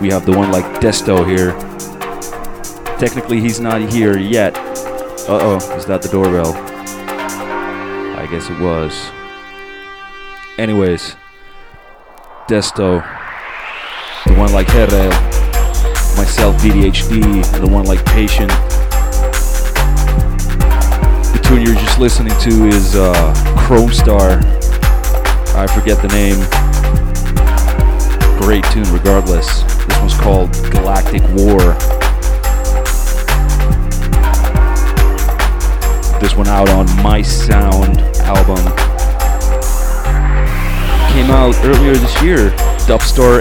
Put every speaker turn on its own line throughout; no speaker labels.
We have the one like Desto here. Technically, he's not here yet. Uh oh, is that the doorbell? I guess it was. Anyways, Desto, the one like Herrel, myself, VDHD, and the one like Patient. The tune you're just listening to is uh, Cromestar. I forget the name. Great tune, regardless. This one's called Galactic War. This one out on My Sound album. Came out earlier this year. Dubstar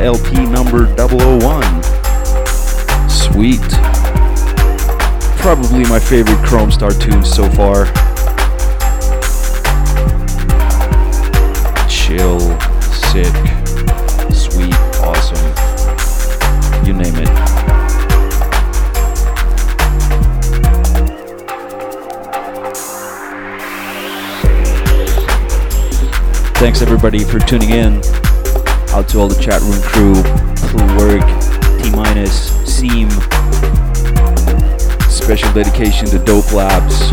LP number 001. Sweet. Probably my favorite Cromestar tune so far. Chill, sick, sweet, awesome. You name it. Thanks everybody for tuning in. Out to all the chat room crew, Plurg, T minus, Seam. Special dedication to Dope Labs,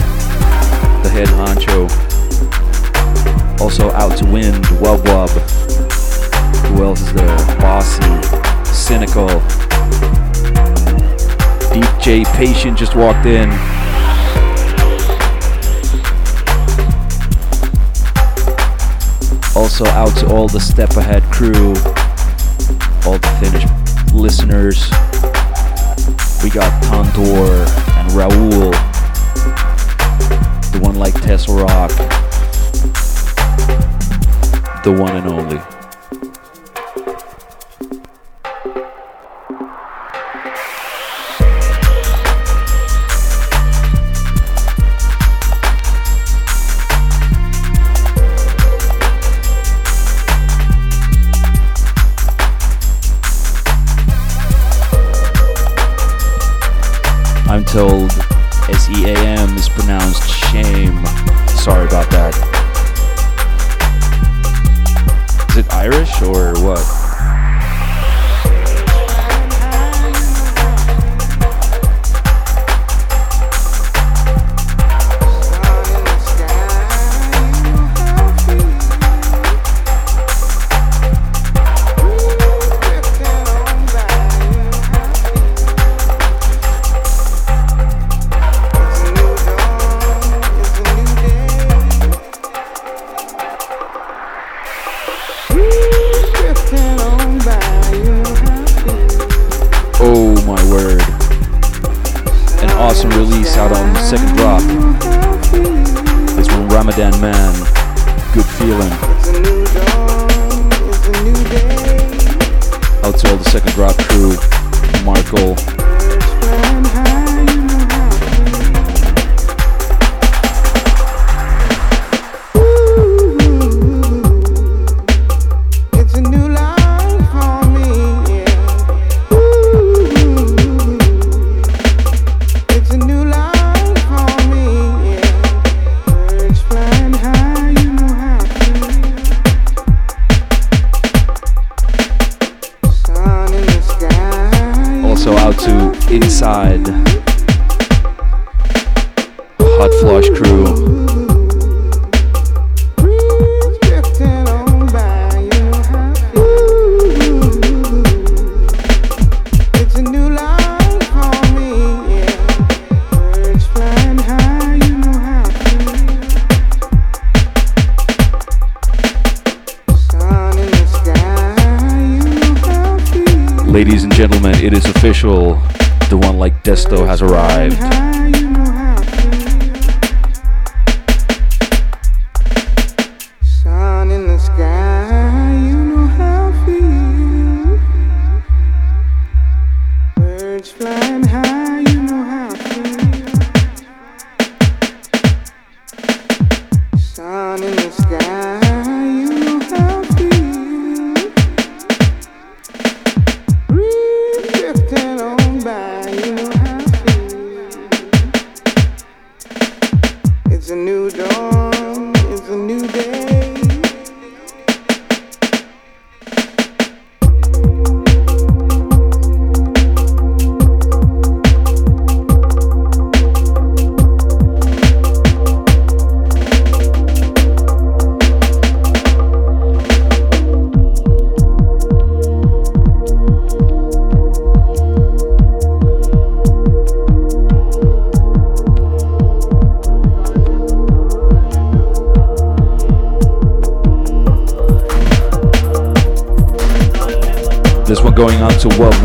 the head honcho. Also out to Wind, Wub Wub. Who else is there? Bossy, Cynical. DJ Patient just walked in. Also out to all the Step Ahead crew, all the Finnish listeners. We got Tandor and Raul, the one like Tesla Rock, the one and only.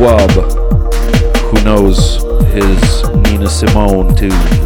Who knows his Nina Simone tunes.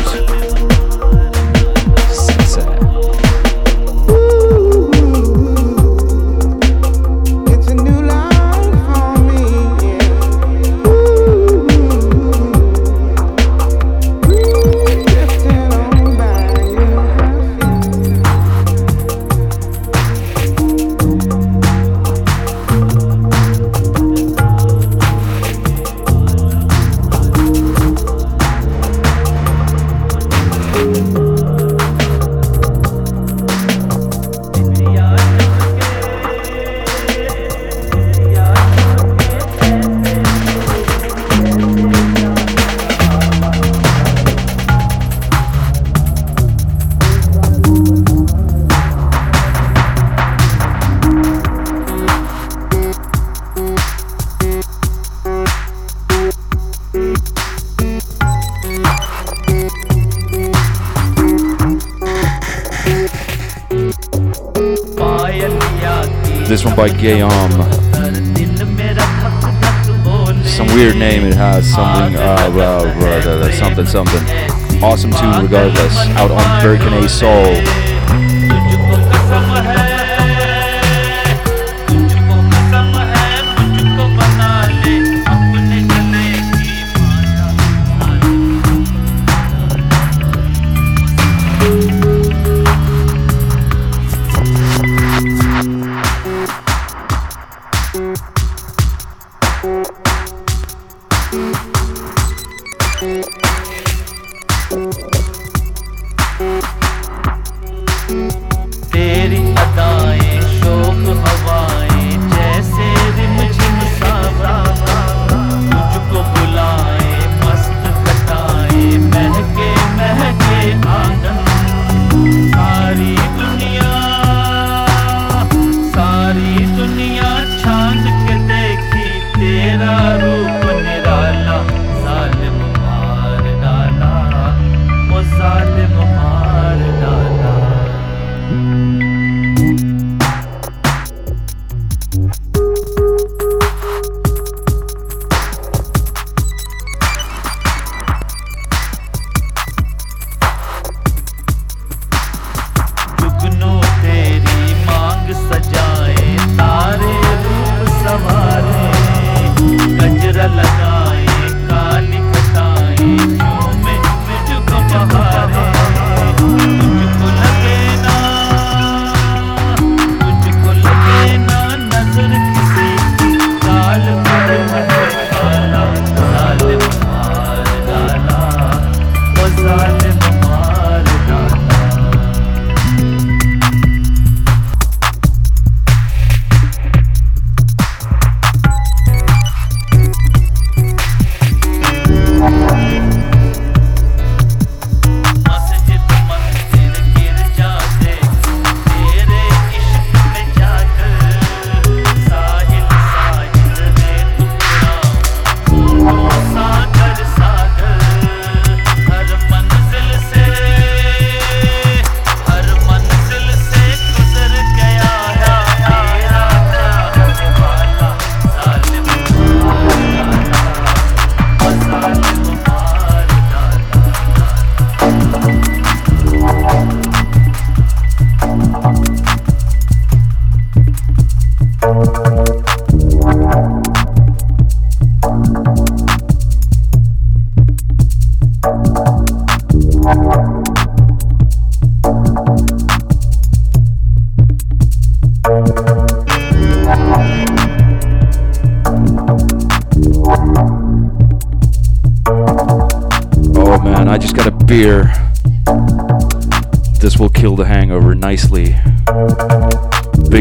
By Some weird name it has, something, uh, uh, something, something. Awesome tune regardless. Out on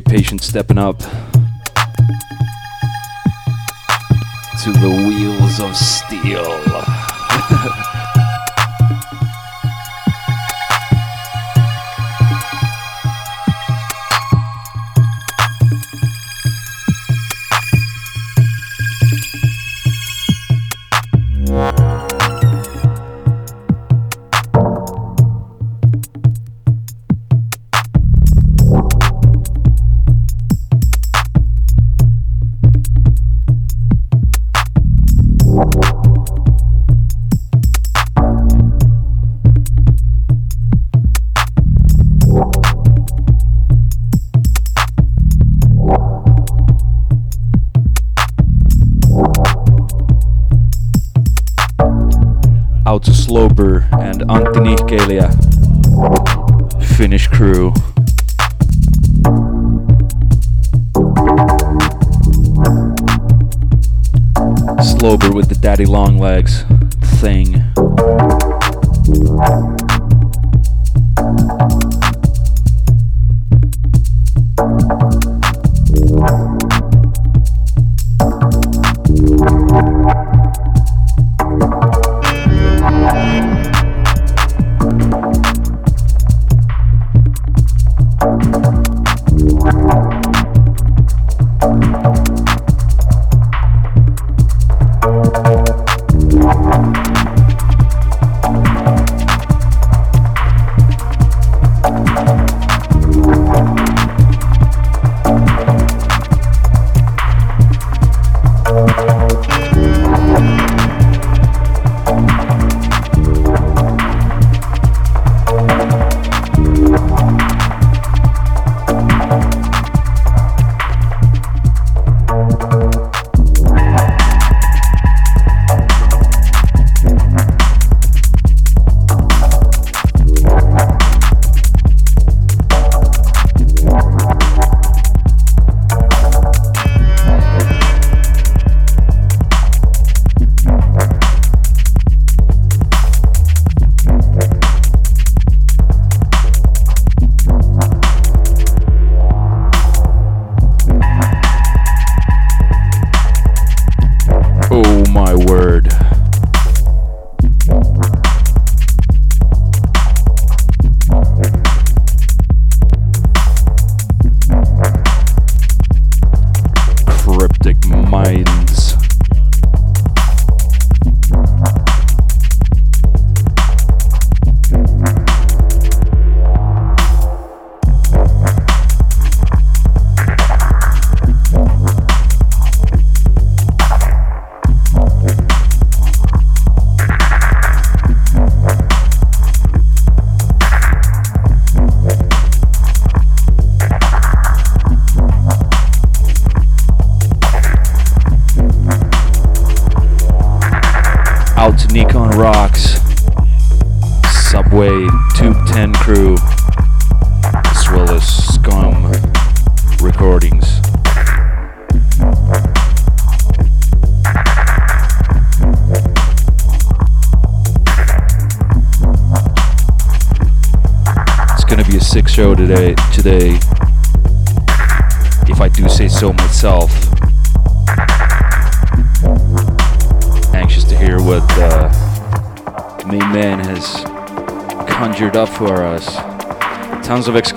Patient stepping up to the wheels of steel.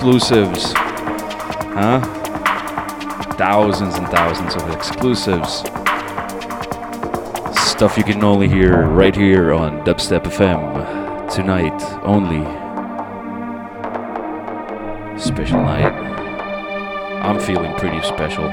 Exclusives. Huh? Thousands and thousands of exclusives. Stuff you can only hear right here on Dubstep FM. Tonight only. Special night. I'm feeling pretty special.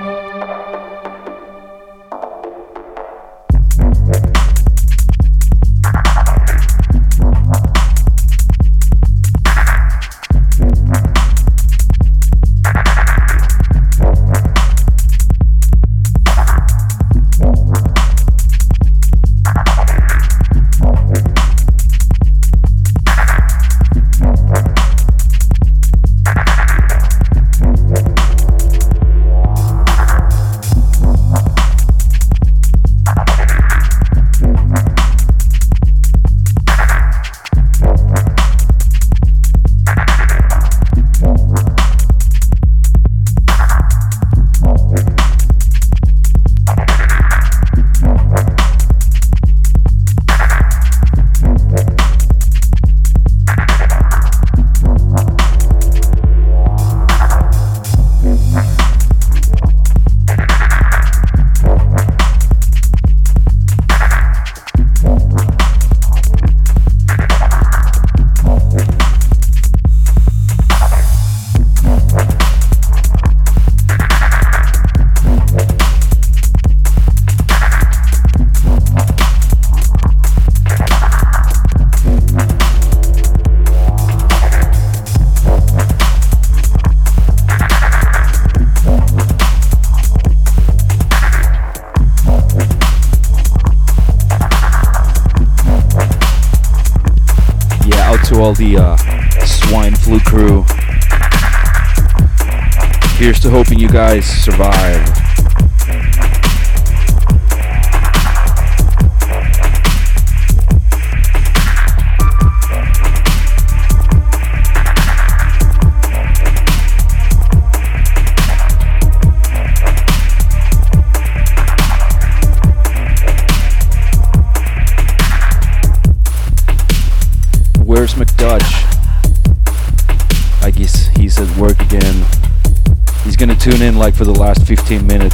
Survive. 15 minutes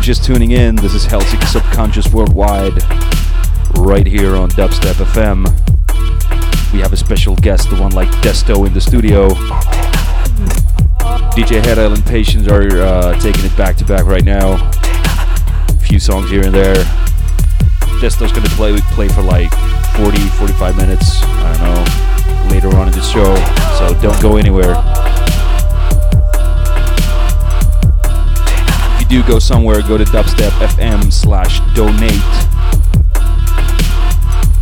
those of you just tuning in, this is Helsinki Subconscious Worldwide, right here on Dubstep FM. We have a special guest, the one like Desto in the studio. DJ Head Island Patience are uh, taking it back to back right now. A few songs here and there. Desto's gonna play play for like 40, 45 minutes. I don't know. Later on in the show, so don't go anywhere. Do go somewhere, go to dubstep.fm slash donate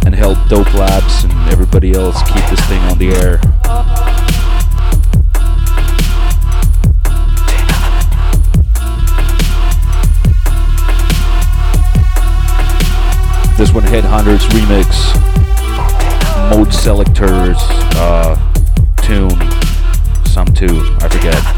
and help Dope Labs and everybody else keep this thing on the air. This one, Headhunters remix, Modeselektor's uh, tune, some tune, I forget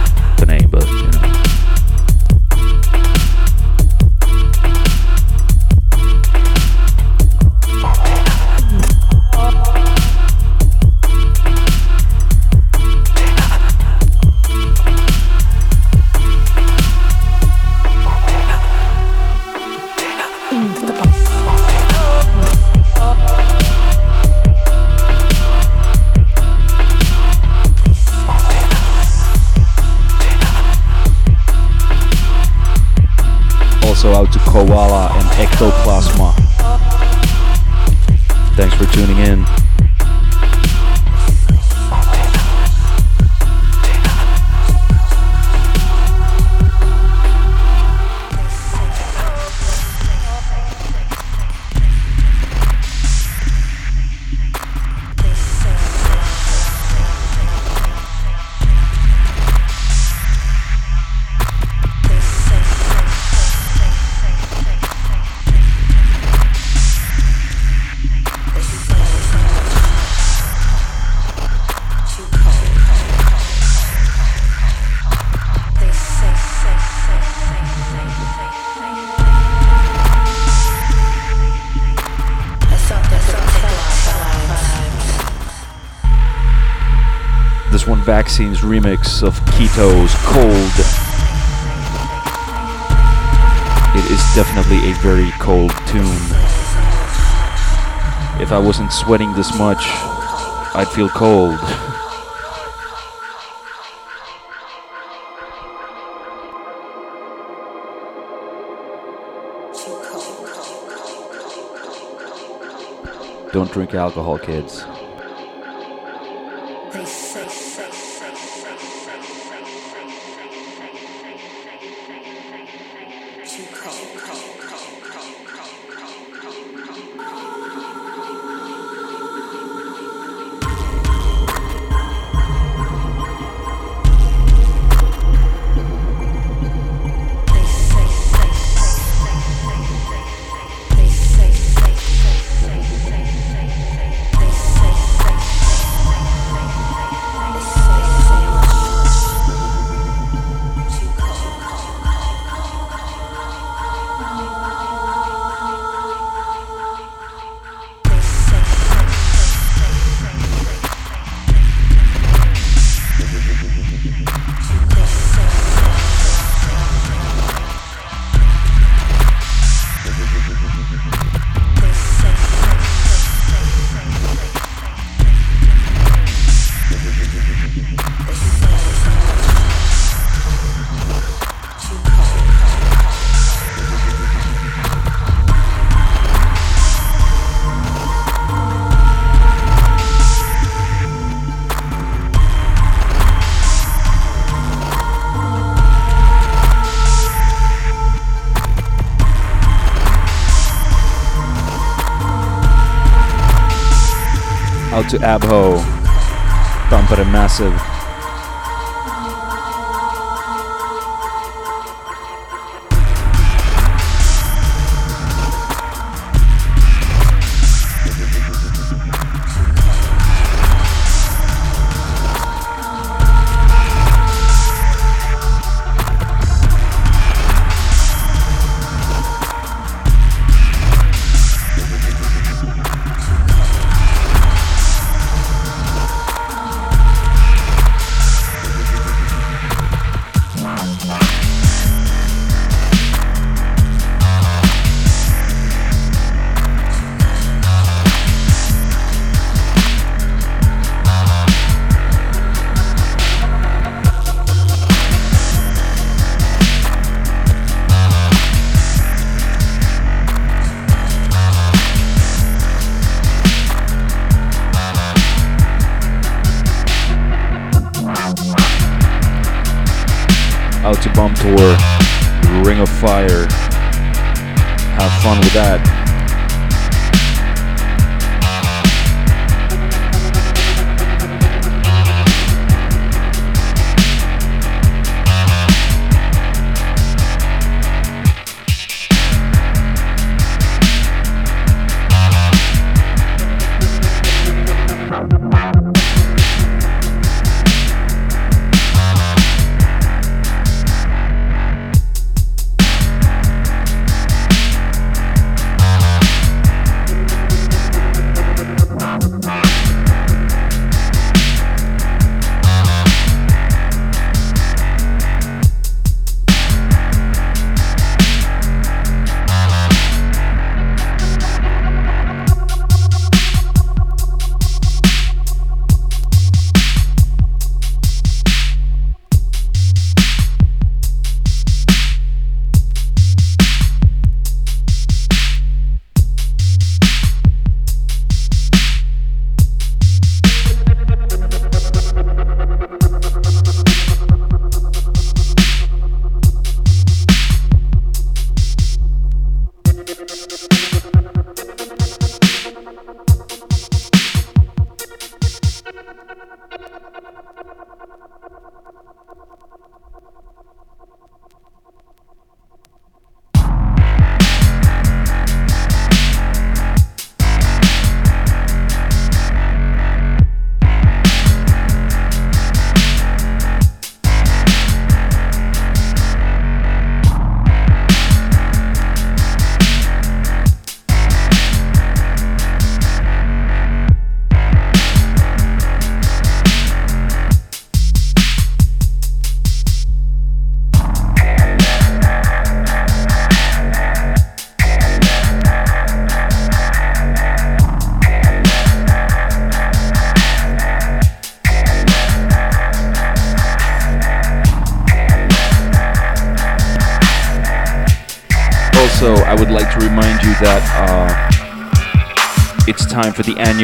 Vaccine's remix of Keto's Cold. It is definitely a very cold tune. If I wasn't sweating this much, I'd feel cold. Don't drink alcohol, kids. To Abho, Tampere Massive.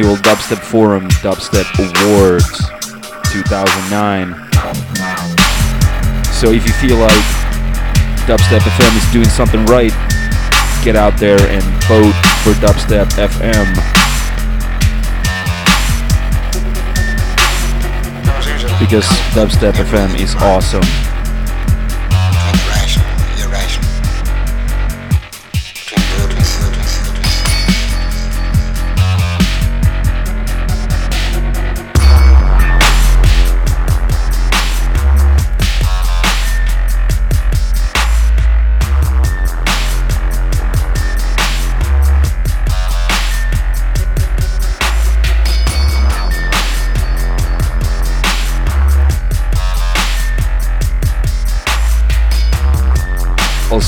Annual Dubstep Forum Dubstep Awards 2009. So if you feel like Dubstep FM is doing something right, get out there and vote for Dubstep FM. Because Dubstep FM is awesome.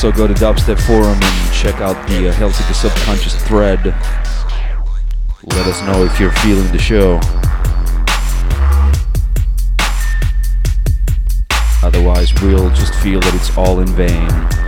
Also, go to Dubstep Forum and check out the uh, Helsinki Subconscious thread. Let us know if you're feeling the show. Otherwise, we'll just feel that it's all in vain.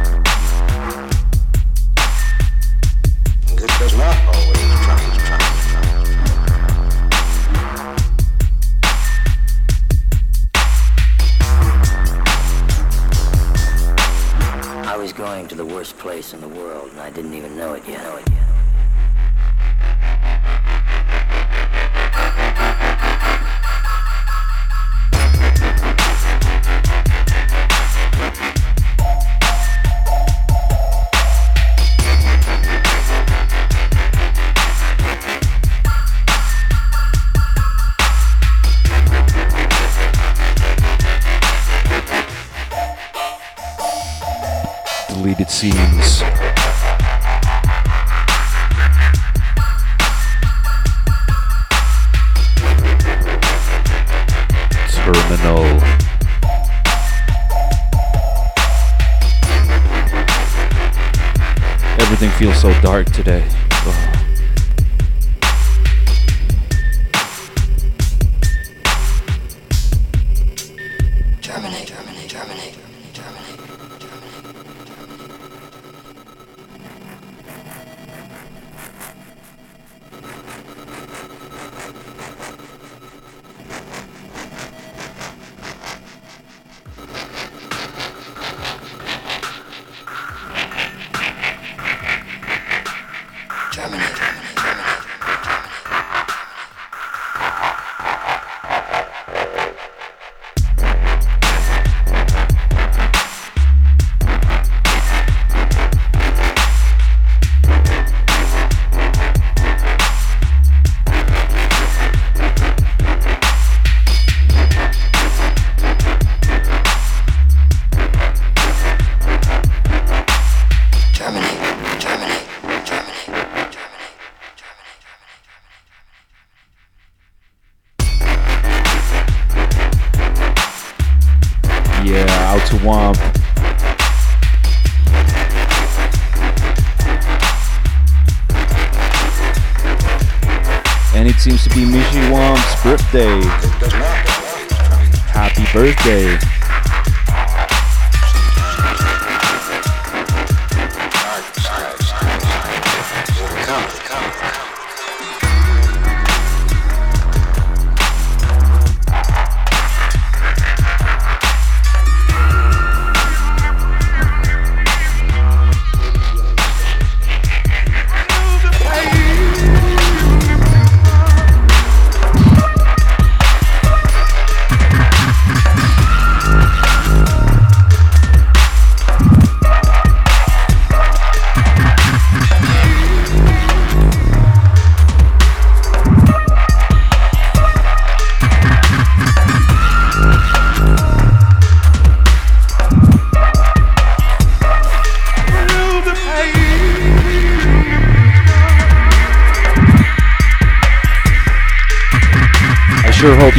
birthday.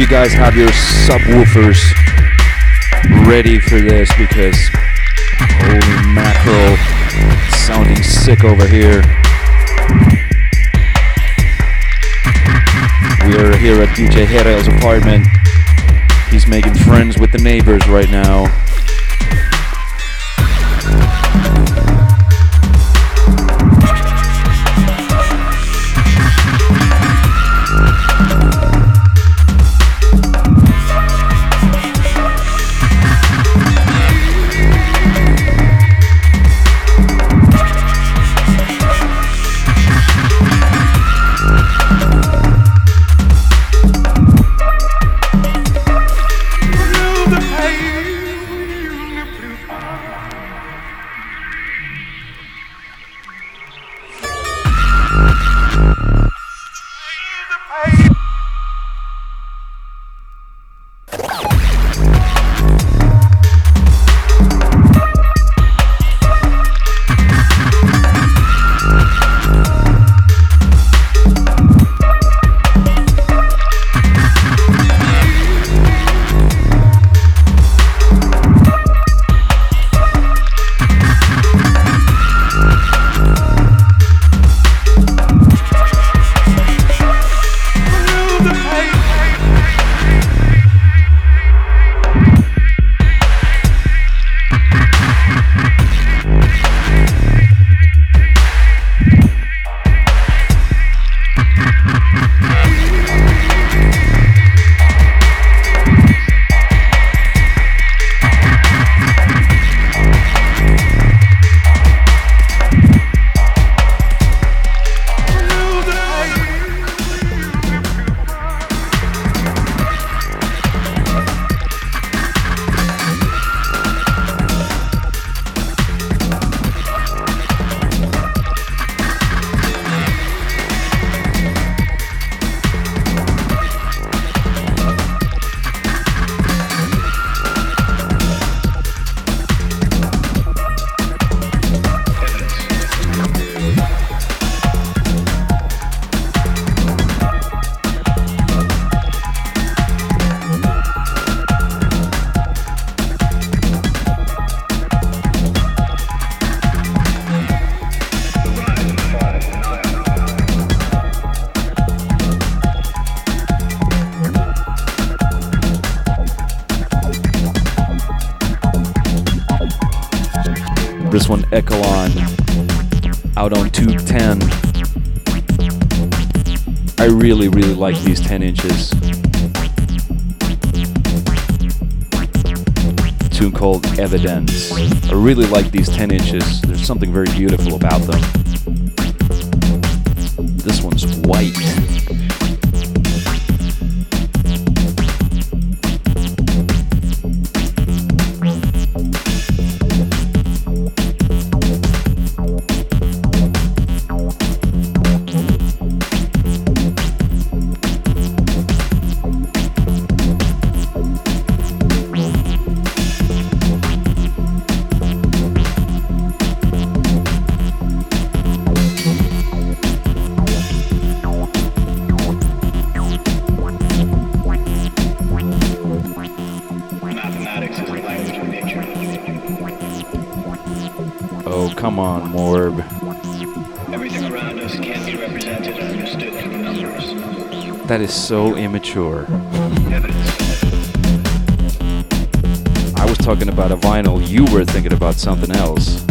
You guys have your subwoofers ready for this because holy mackerel, sounding sick over here. We are here at DJ Herel's apartment. He's making friends with the neighbors right now. Like these 10 inches. tune called Evidence. I really like these 10 inches. There's something very beautiful about them. This one's white. So immature. I was talking about a vinyl, you were thinking about something else.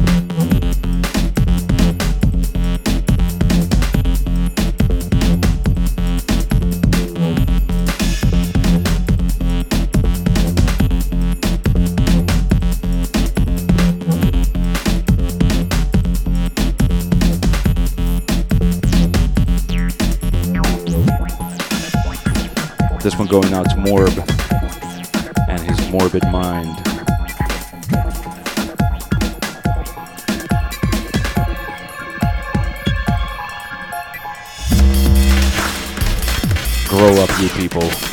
One going out to Morb and his morbid mind. Grow up, you people.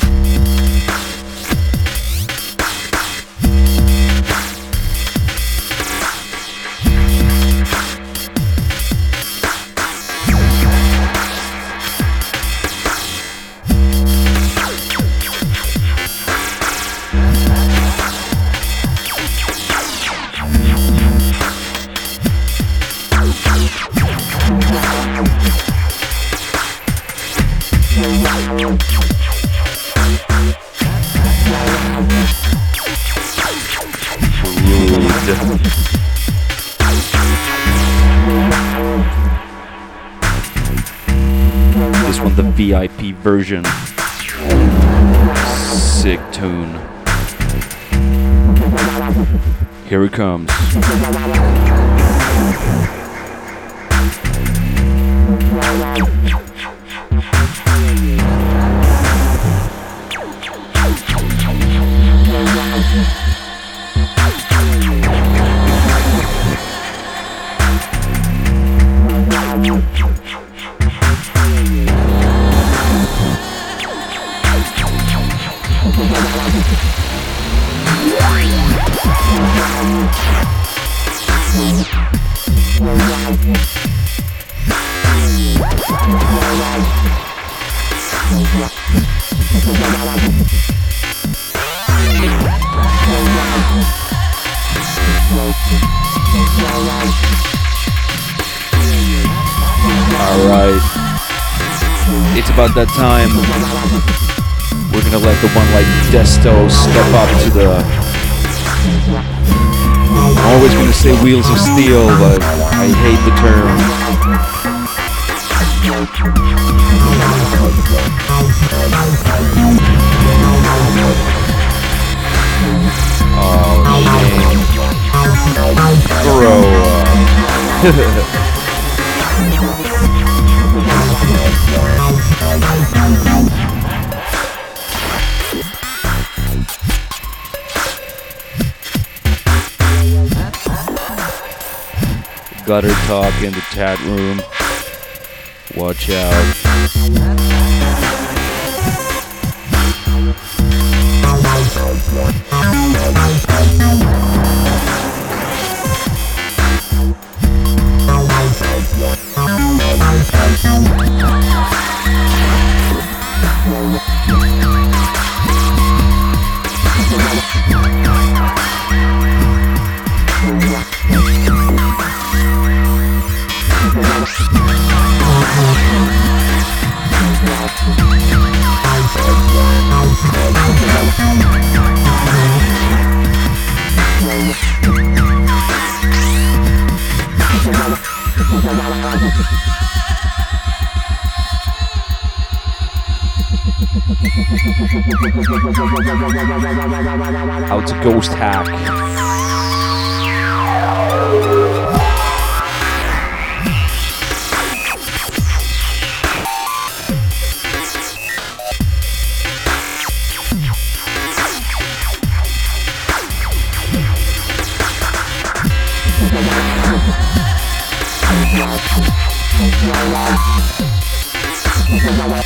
Here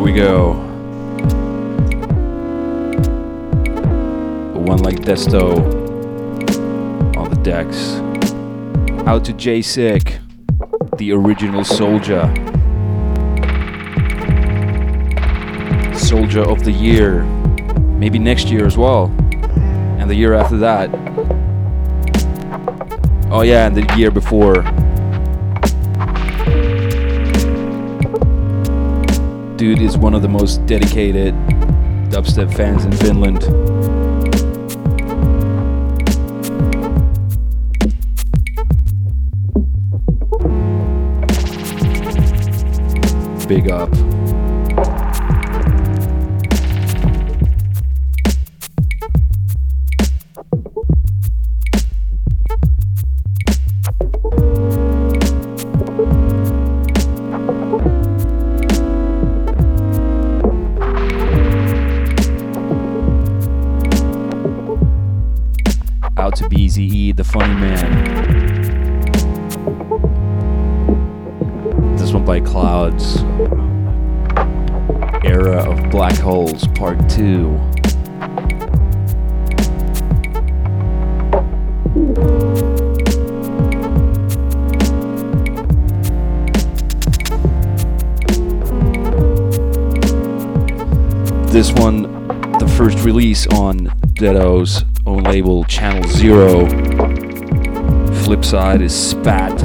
we go. One like Desto on the decks. Out to J Sick, the original soldier. Soldier of the year. Maybe next year as well. And the year after that. Oh, yeah, and the year before. dude is one of the most dedicated dubstep fans in Finland. Big up. 2. This one, the first release on Deado's own label, Channel Zero. Flip side is Spat.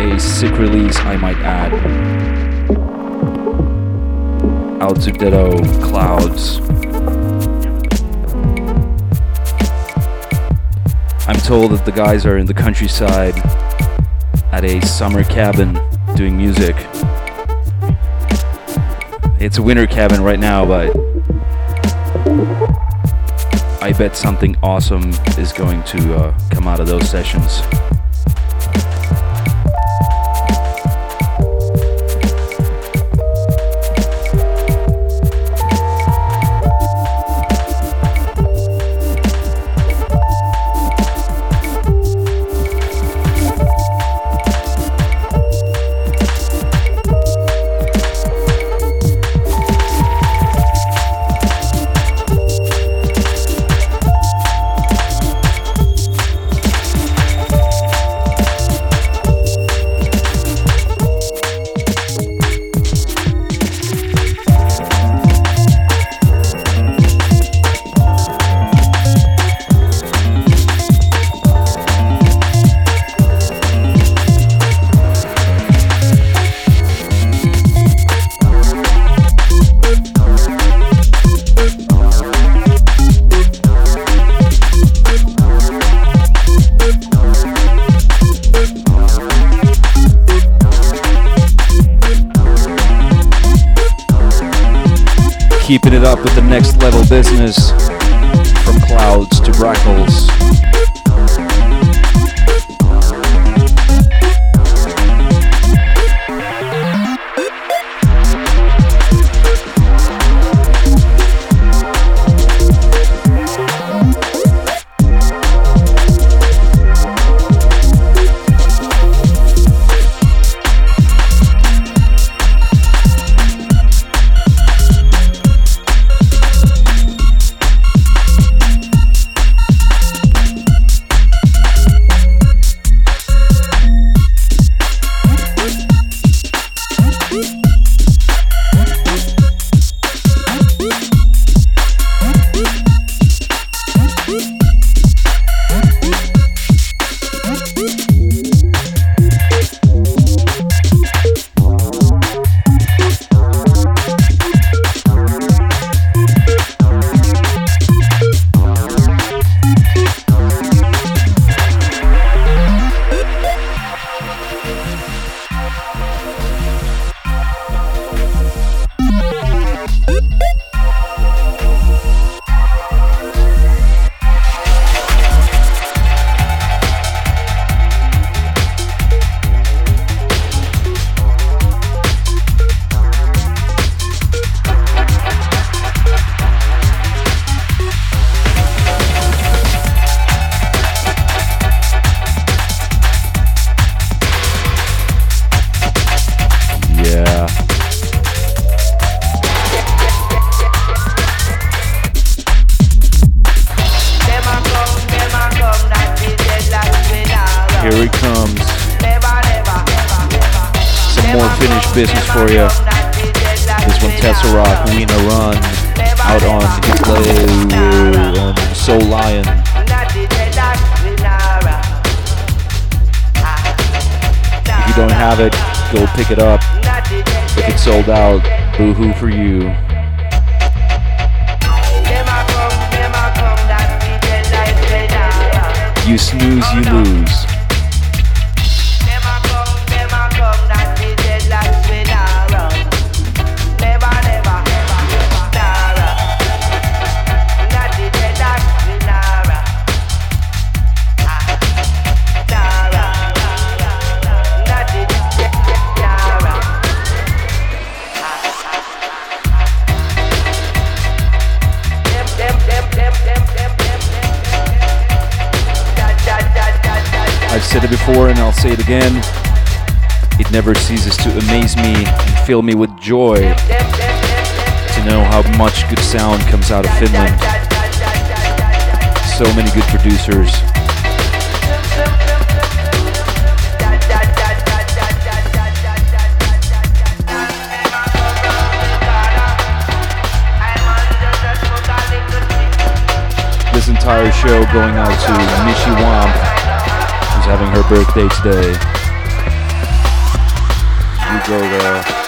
A sick release, I might add. Out to Deado Clouds. I'm told that the guys are in the countryside at a summer cabin doing music. It's a winter cabin right now, but I bet something awesome is going to uh, come out of those sessions. With the next level business from clouds to grackles. Pick it up. If it's sold out, boo hoo for you. You snooze, you lose. Again. It never ceases to amaze me and fill me with joy to know how much good sound comes out of Finland. So many good producers. This entire show going out to Mishi Wamp having her birthday today. You go.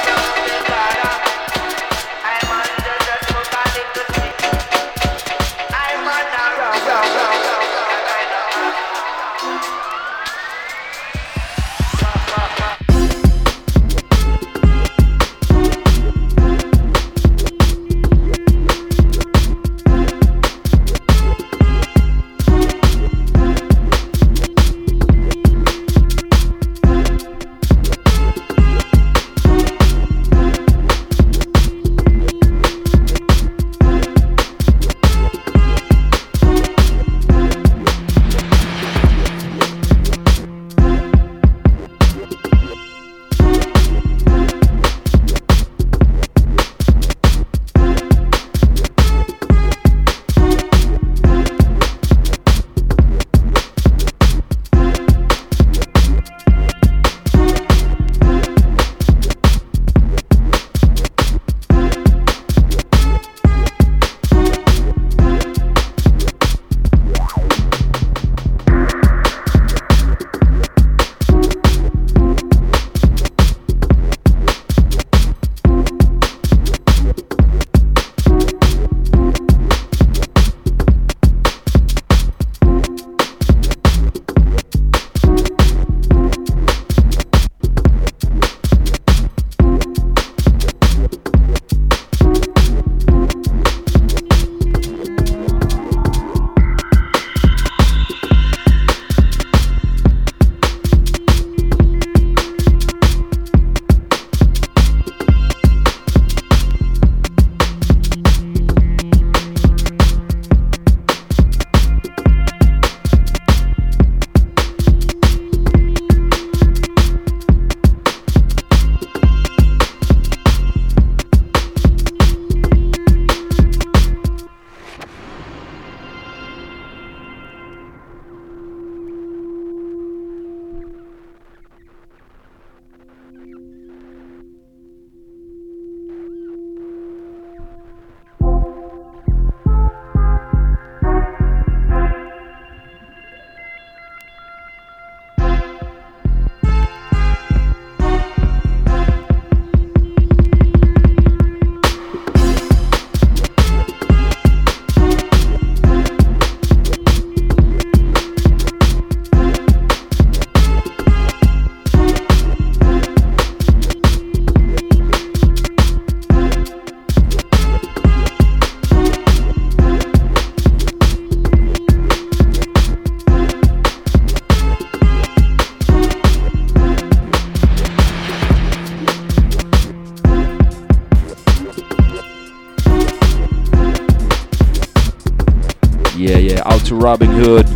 Robin Hood,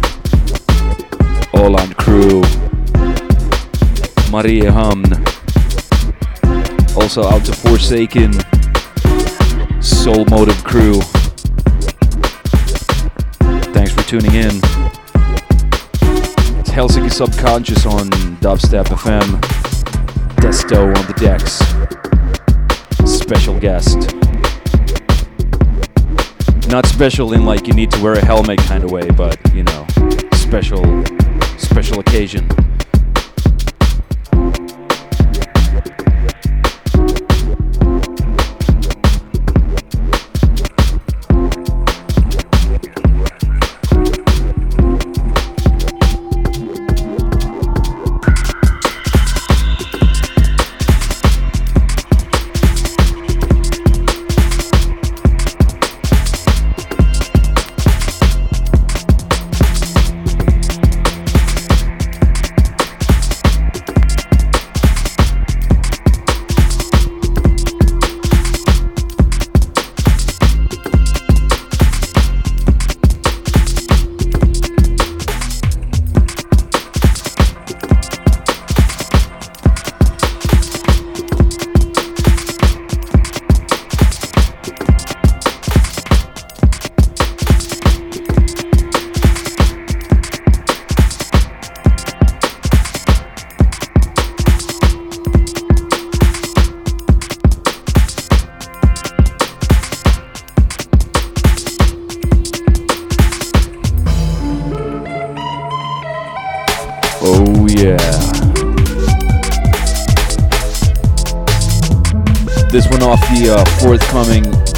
Åland crew, Mariehamn, also out to Forsaken, Soul Motive crew. Thanks for tuning in. It's Helsinki Subconscious on Dubstep FM. Desto on the decks. Special guest. Not special in like you need to wear a helmet kind of way, but you know, special, special occasion.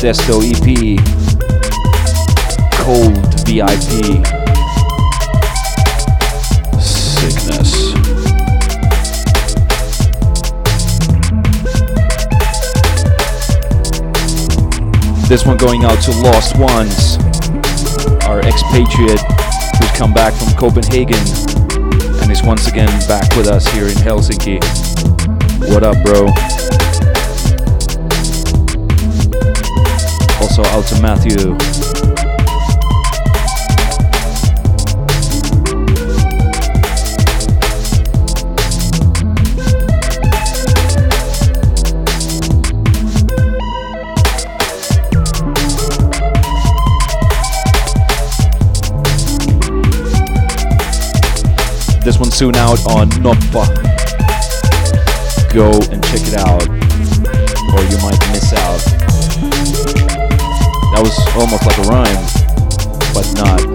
Forthcoming EP, Cold VIP. Sickness. This one going out to Lost Ones, our expatriate who's come back from Copenhagen and is once again back with us here in Helsinki. What up, bro? Also out to Matthew. This one's soon out on Noppa. Go and check it out, That was almost like a rhyme, but not.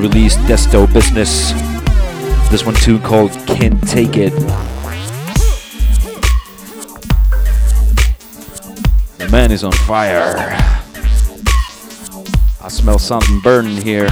More Desto business. This one too called Can't Take It. The man is on fire. I smell something burning here.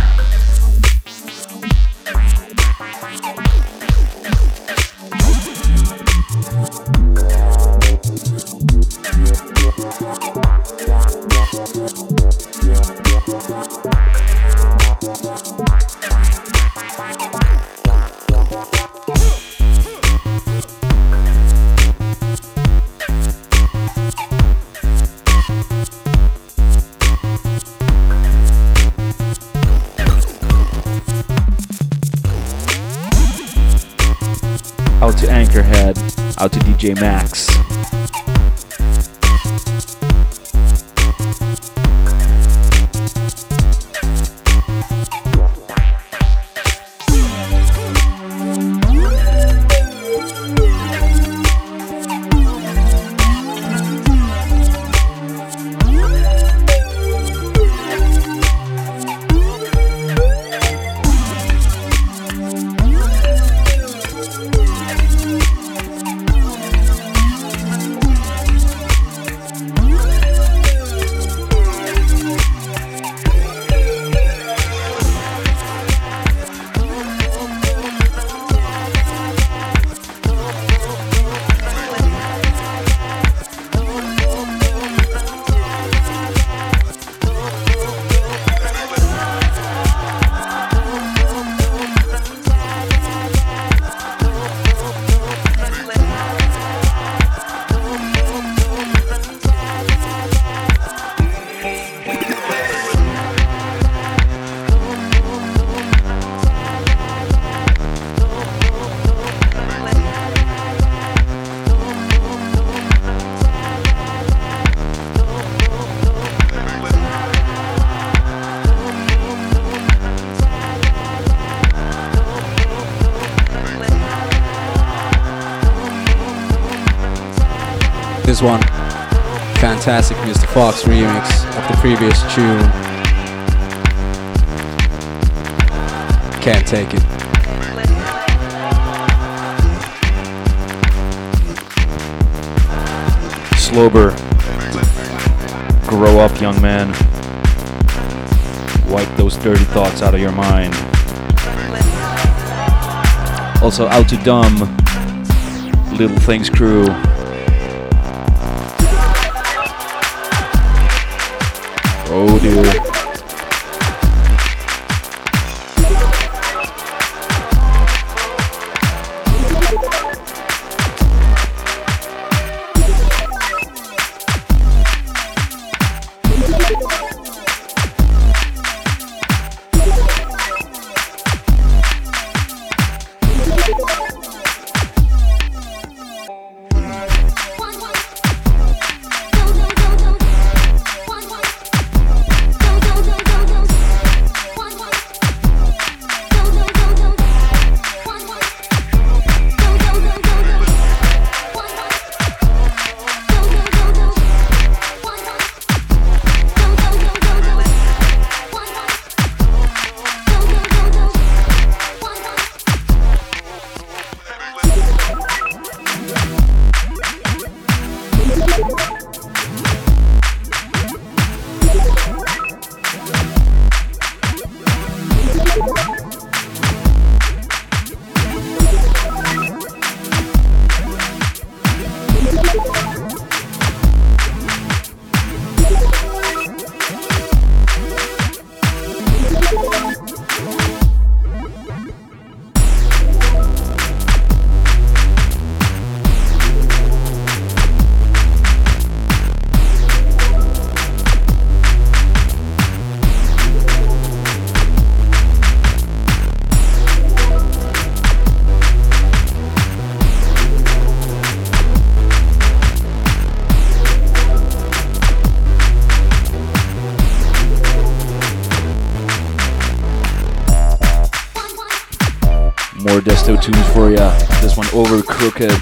Out to Anchorhead. Out to DJ Max.
This one. Fantastic Mr. Fox remix of the previous tune. Can't take it.
Slober. Grow up, young man. Wipe those dirty thoughts out of your mind. Also, out to dumb. Little Things crew. Oh dear. Crooked.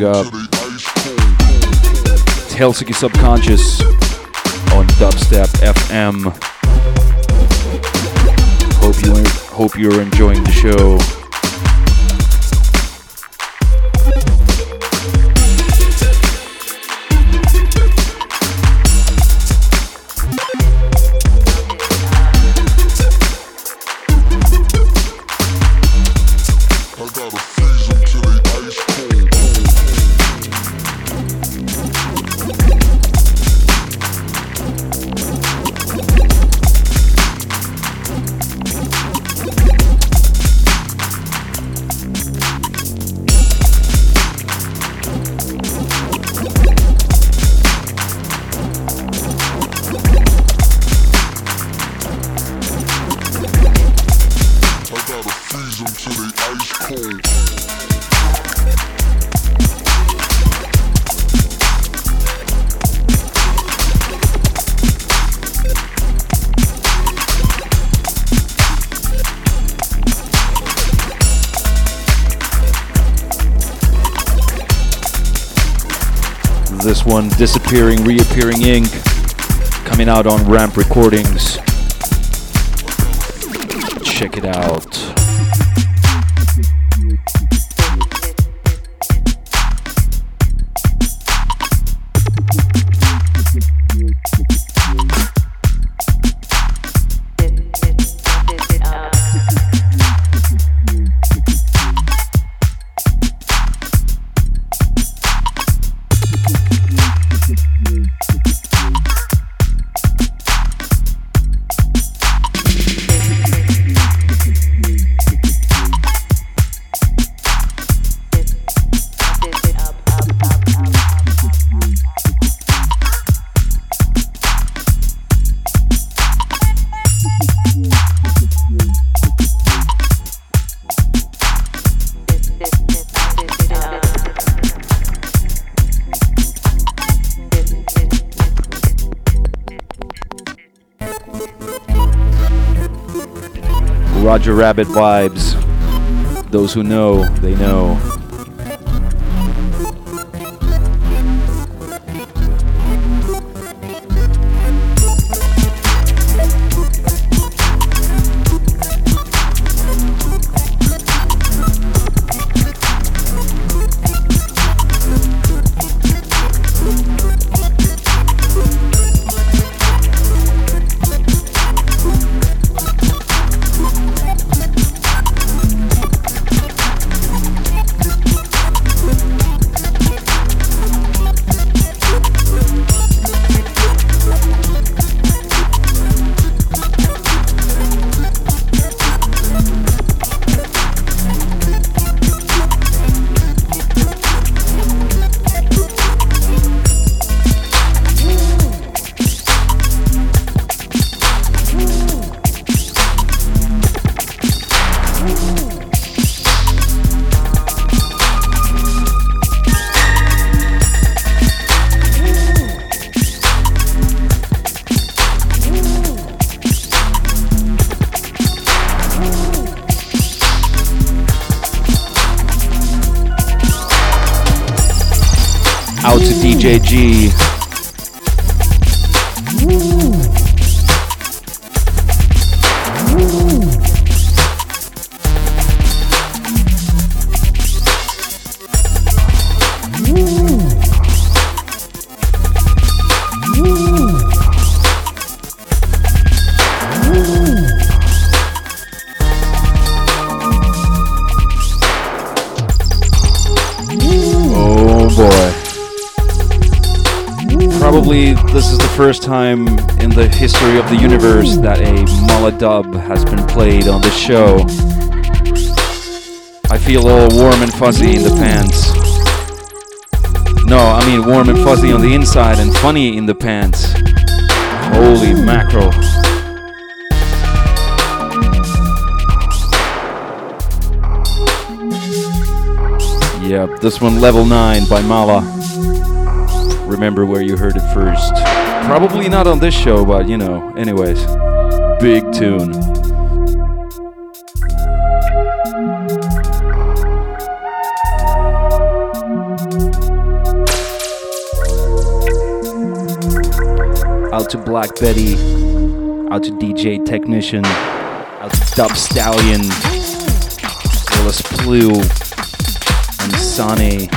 Big up. Helsinki Subconscious on Dubstep FM. Hope you hope you're enjoying the show. Disappearing, Reappearing Ink, coming out on Ramp Recordings. Check it out. Rabbit vibes. Those who know, they know. First time in the history of the universe that a Mala dub has been played on the show. I feel all warm and fuzzy in the pants. No, I mean warm and fuzzy on the inside and funny in the pants. Holy mackerel. Yep, this one level 9 by Mala. Remember where you heard it first. Probably not on this show, but you know, anyways. Big tune. Out to Black Betty, out to DJ Technician, out to Dub Stallion, Willis Blue, and Sonny.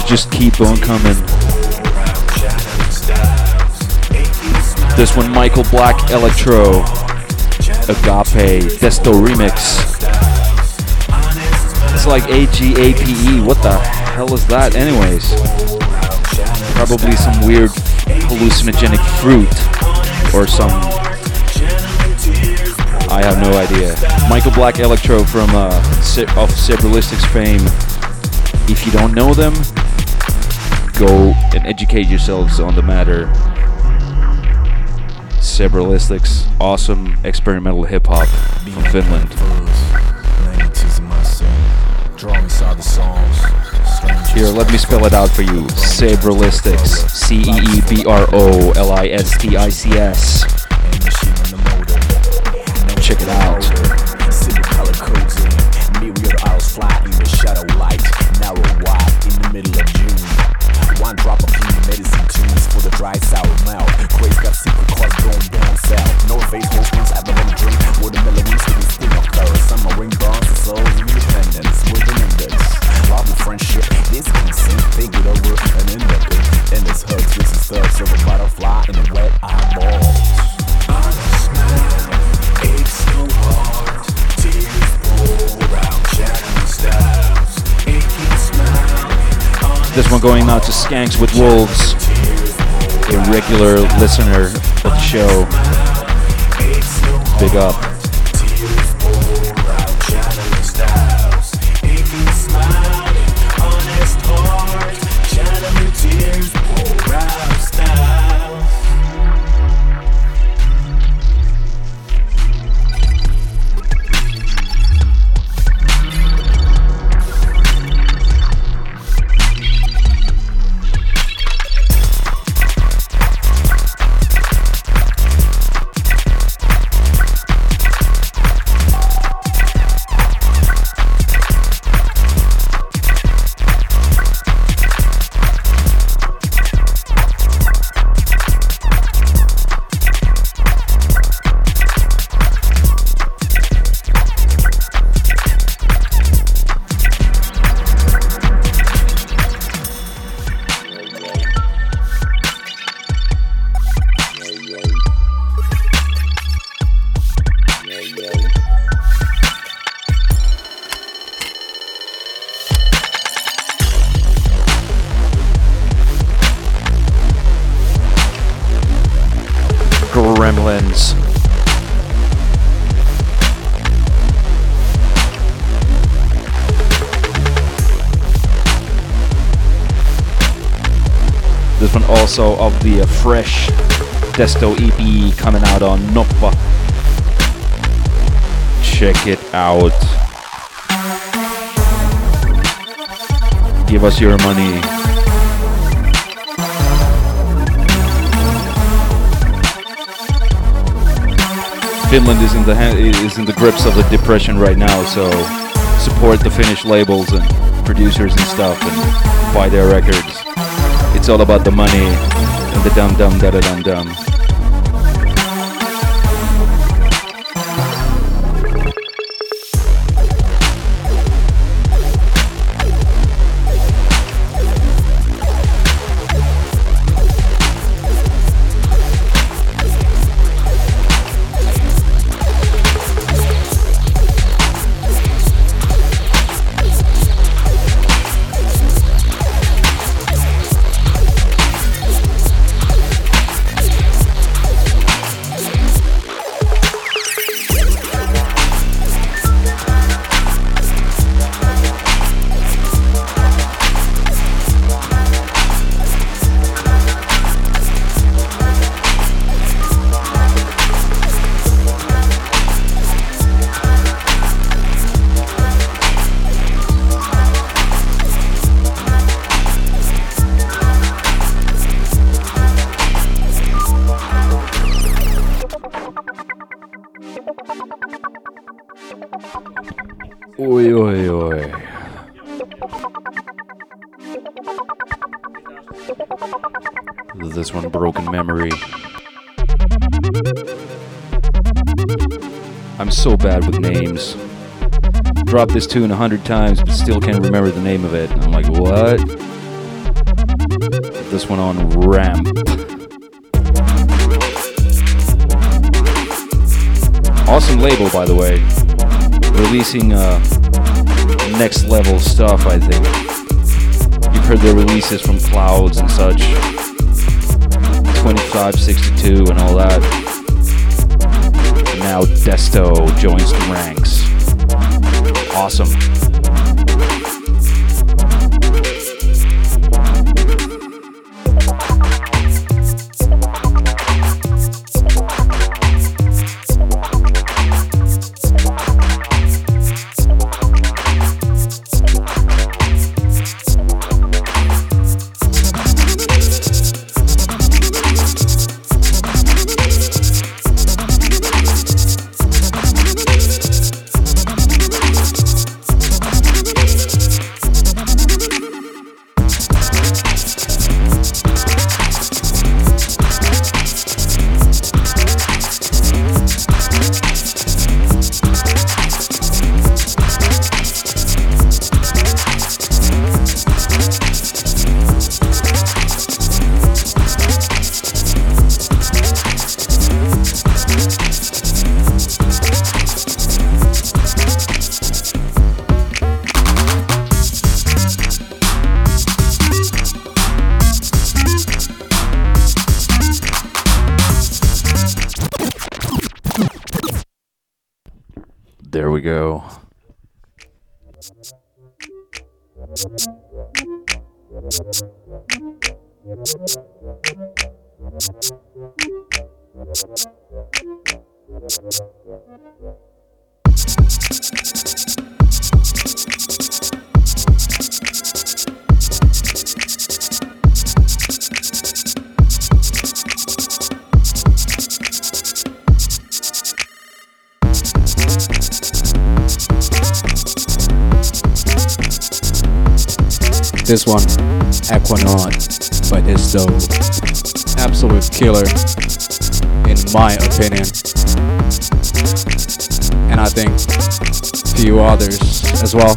Just keep on coming. This one, Michael Black Electro, Agape, Desto Remix. It's like A-G-A-P-E. What the hell is that, anyways? Probably some weird hallucinogenic fruit or some. I have no idea. Michael Black Electro from uh, of Cerebralistics fame. If you don't know them, go and educate yourselves on the matter. Cerebralistics, awesome experimental hip hop from Finland. Here, let me spell it out for you. Cerebralistics. C E E B R O L I S T I C S. Check it out. This one going out to Skanks with Wolves, a regular listener of the show. Big up. Gremlins. This one also of the uh, fresh Desto EP coming out on Noppa. Check it out. Give us your money. Finland is in the is in the grips of the depression right now, so support the Finnish labels and producers and stuff and buy their records. It's all about the money and the dum dum da da dum dum. This tune a hundred times, but still can't remember the name of it. I'm like, what? this one on Ramp. Awesome label, by the way. Releasing uh, next level stuff, I think. You've heard their releases from Clouds and such. 2562 and all that. And now Desto joins the ranks. Awesome.
This one, Aquanaut by Desto. Absolute killer, in my opinion. And I think few others as well.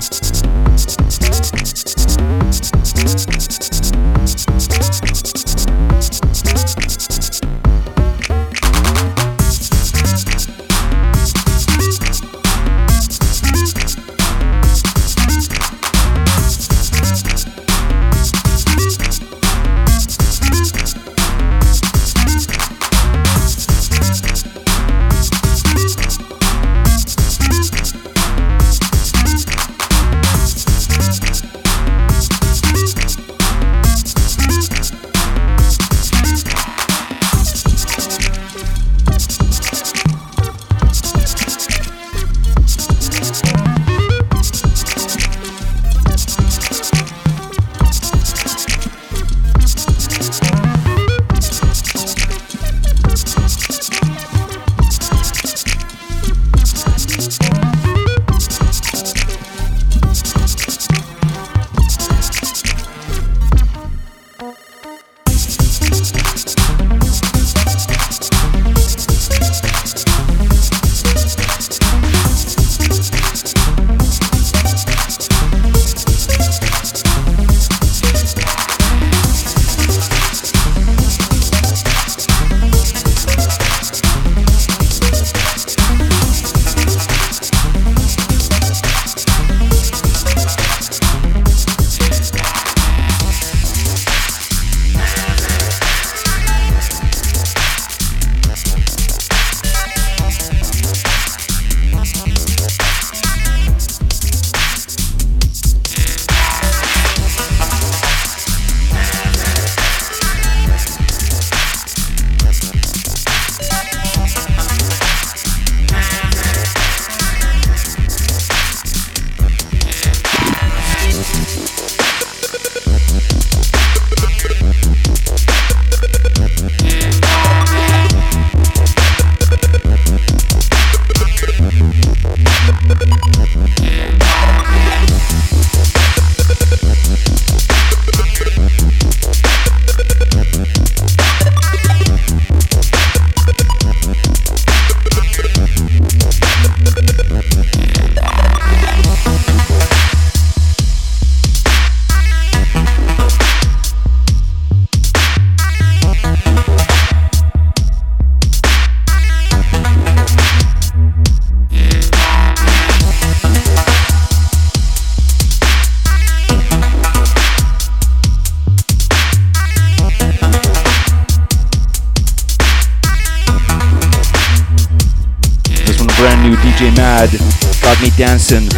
Got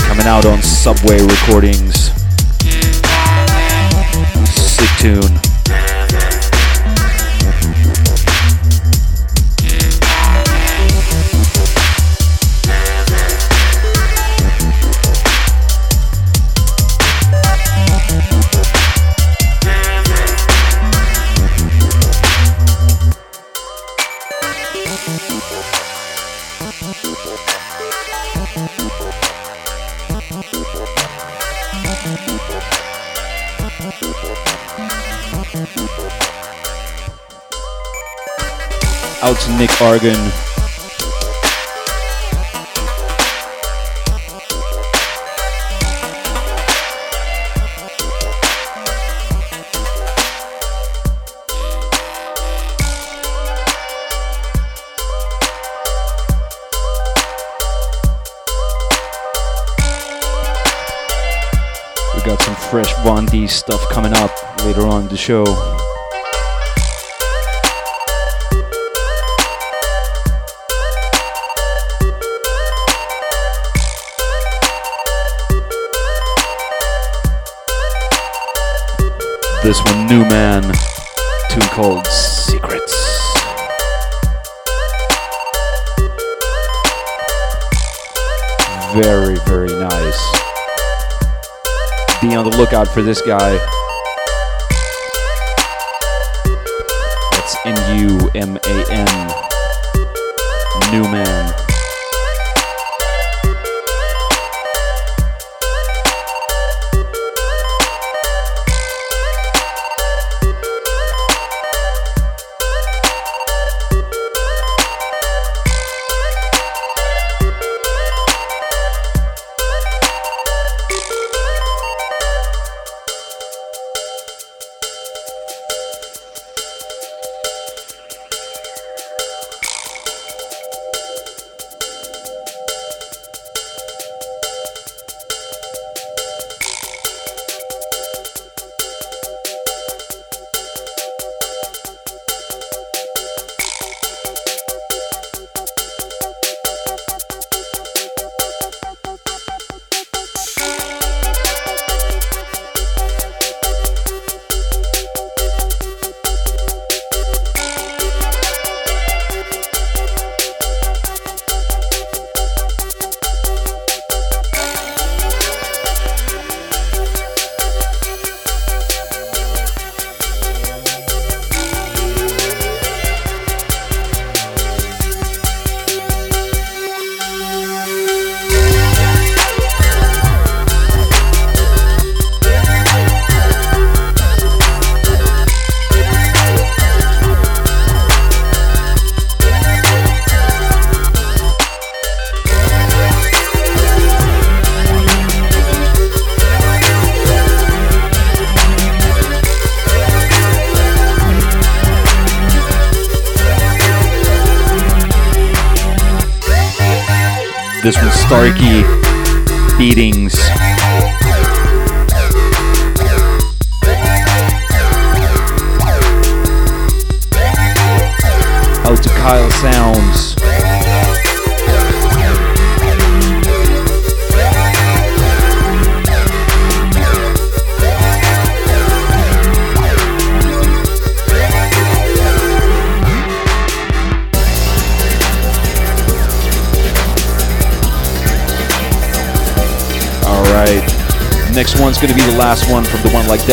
coming out on Subway Recordings. We got some fresh Bondi stuff coming up later on the show. This one, Numan, tune called Secrets. Very, very nice. Be on the lookout for this guy. That's N U M A N. Numan.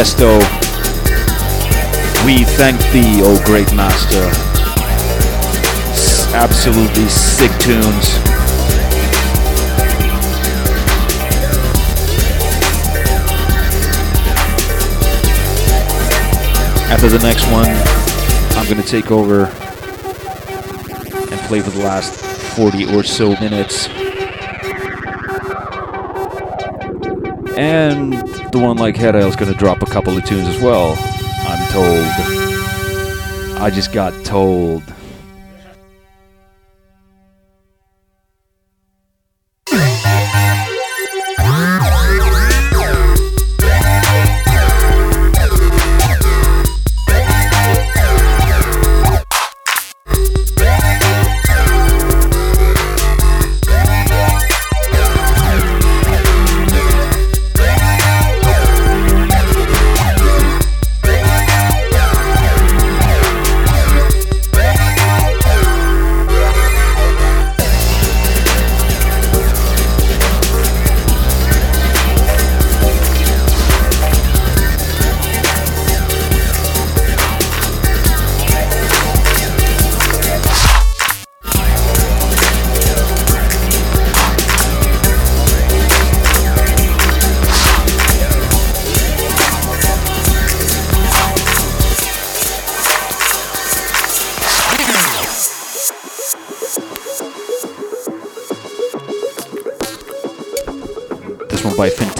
From the one like Desto. We thank thee, O great master. S- absolutely sick tunes. After the next one, I'm gonna take over and play for the last 40 or so minutes. And the one like Head is gonna drop a couple of tunes as well. I'm told. I just got told.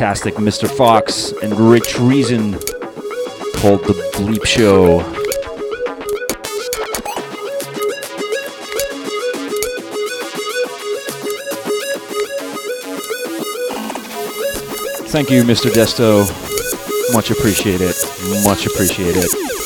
Fantastic Mr. Fox and Rich Reason called The Bleep Show. Thank you, Mr. Desto. Much appreciated. Much appreciated. DJ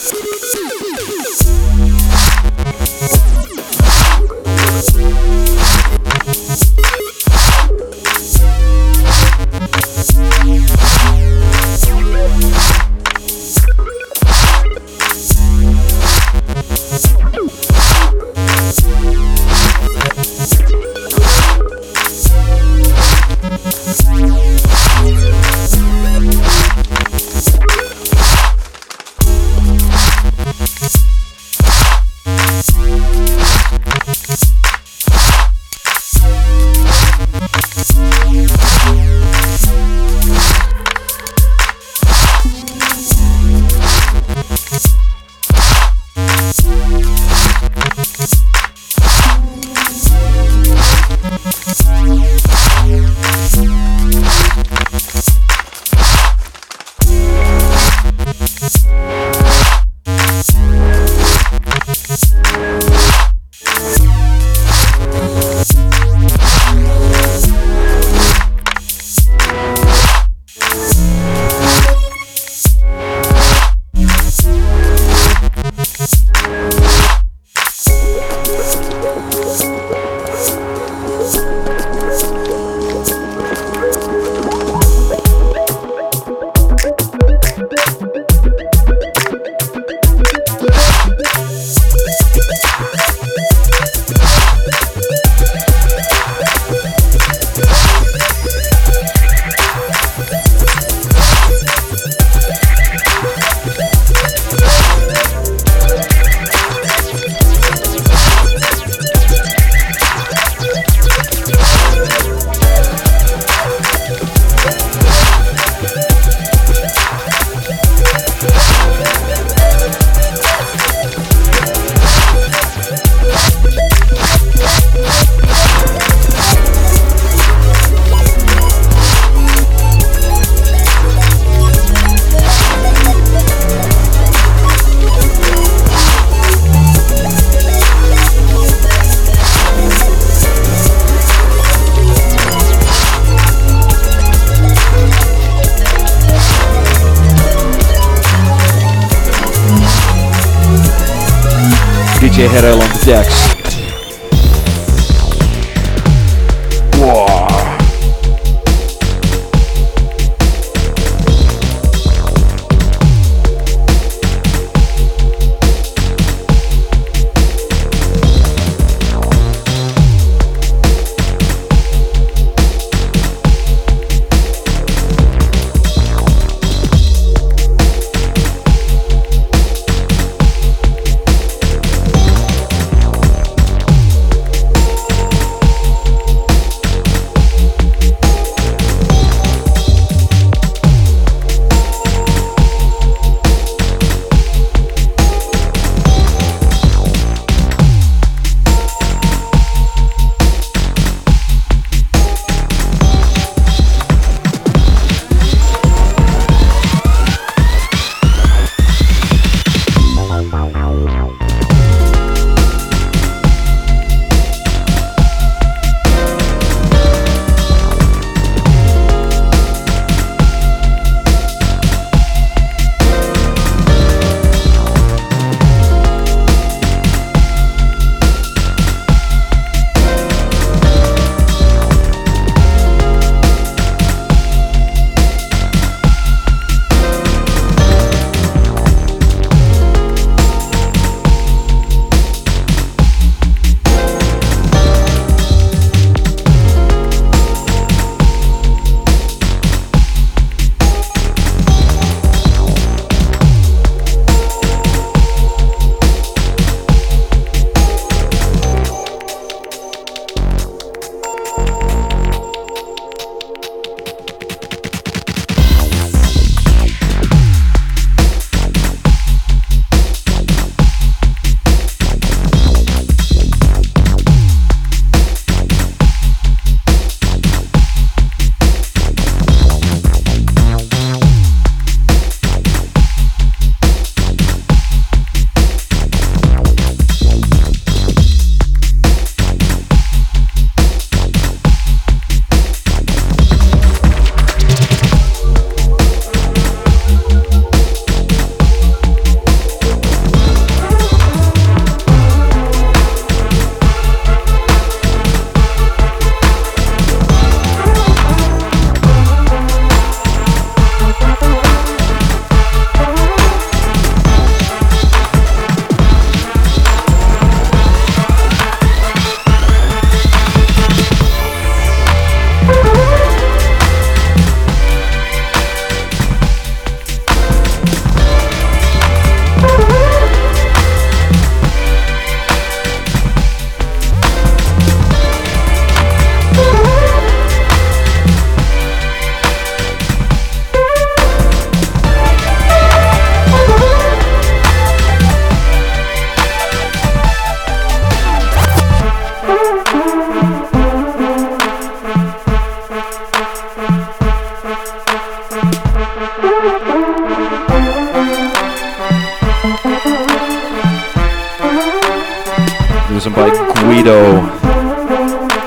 One by Guido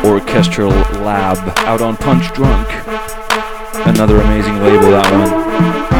Orchestral Lab out on Punch Drunk. Another amazing label, that one.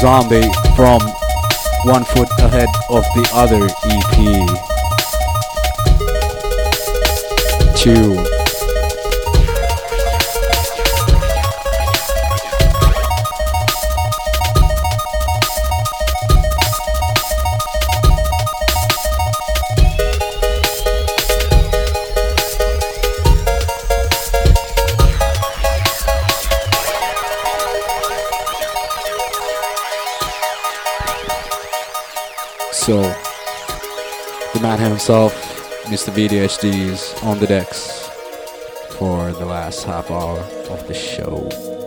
Zombie from One Foot Ahead of the Other Is on the decks for the last half hour of the show.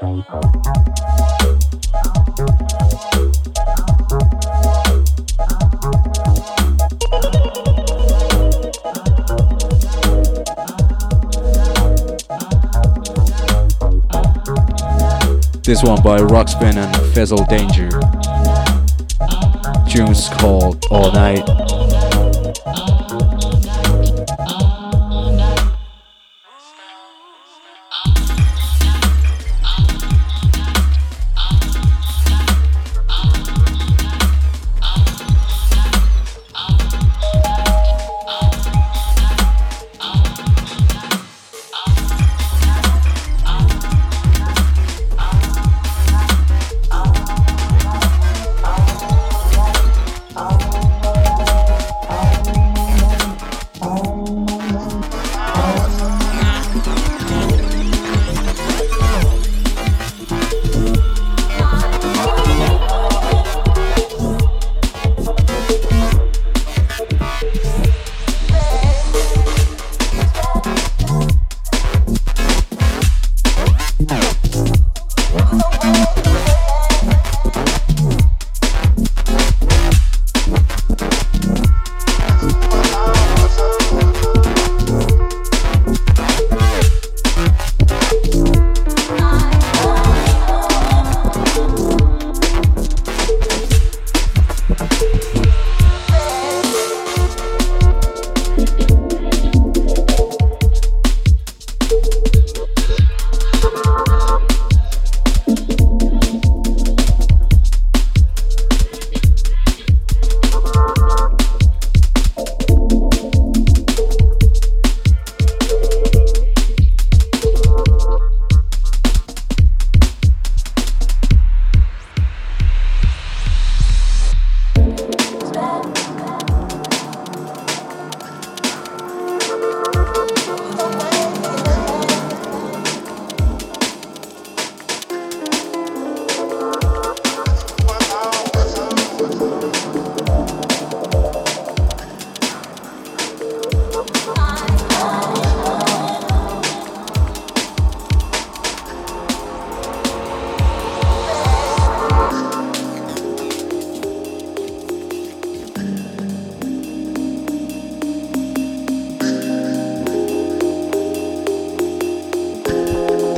This one by Rockspin and Fezzle Danger. Tunes called All Night.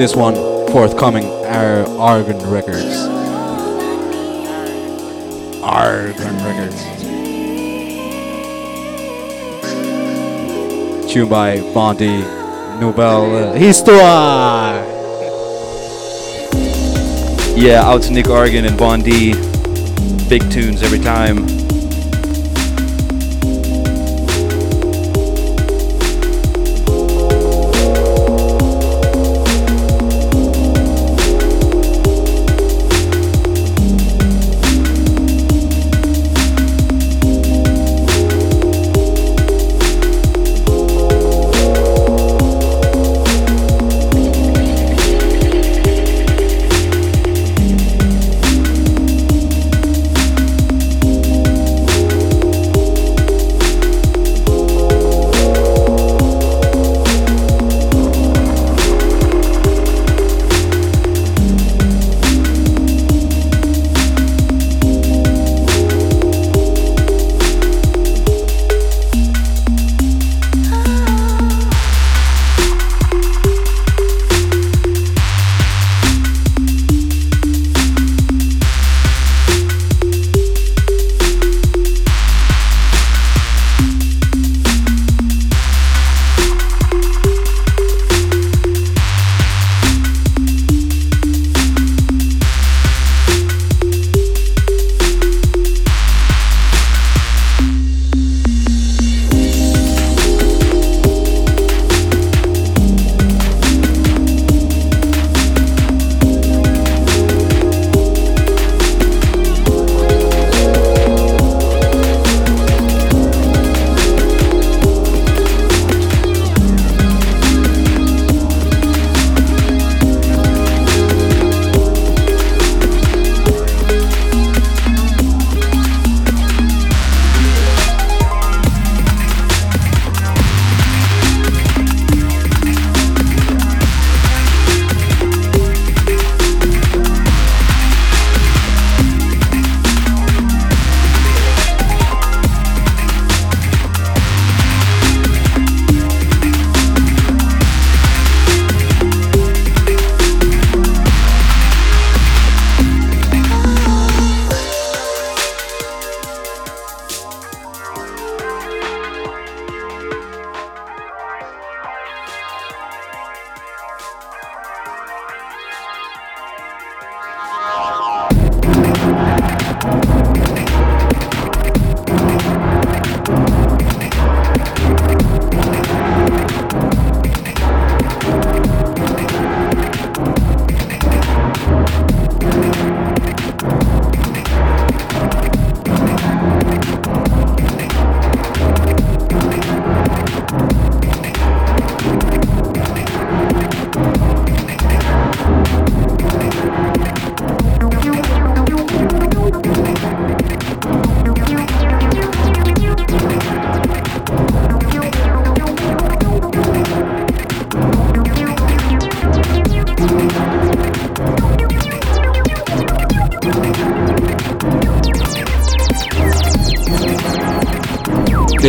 This one forthcoming are Argon Records. Argon Records. Tune by Bondi Nouvelle uh, Histoire.
Yeah, out to Nick Argon and Bondi. Big tunes every time.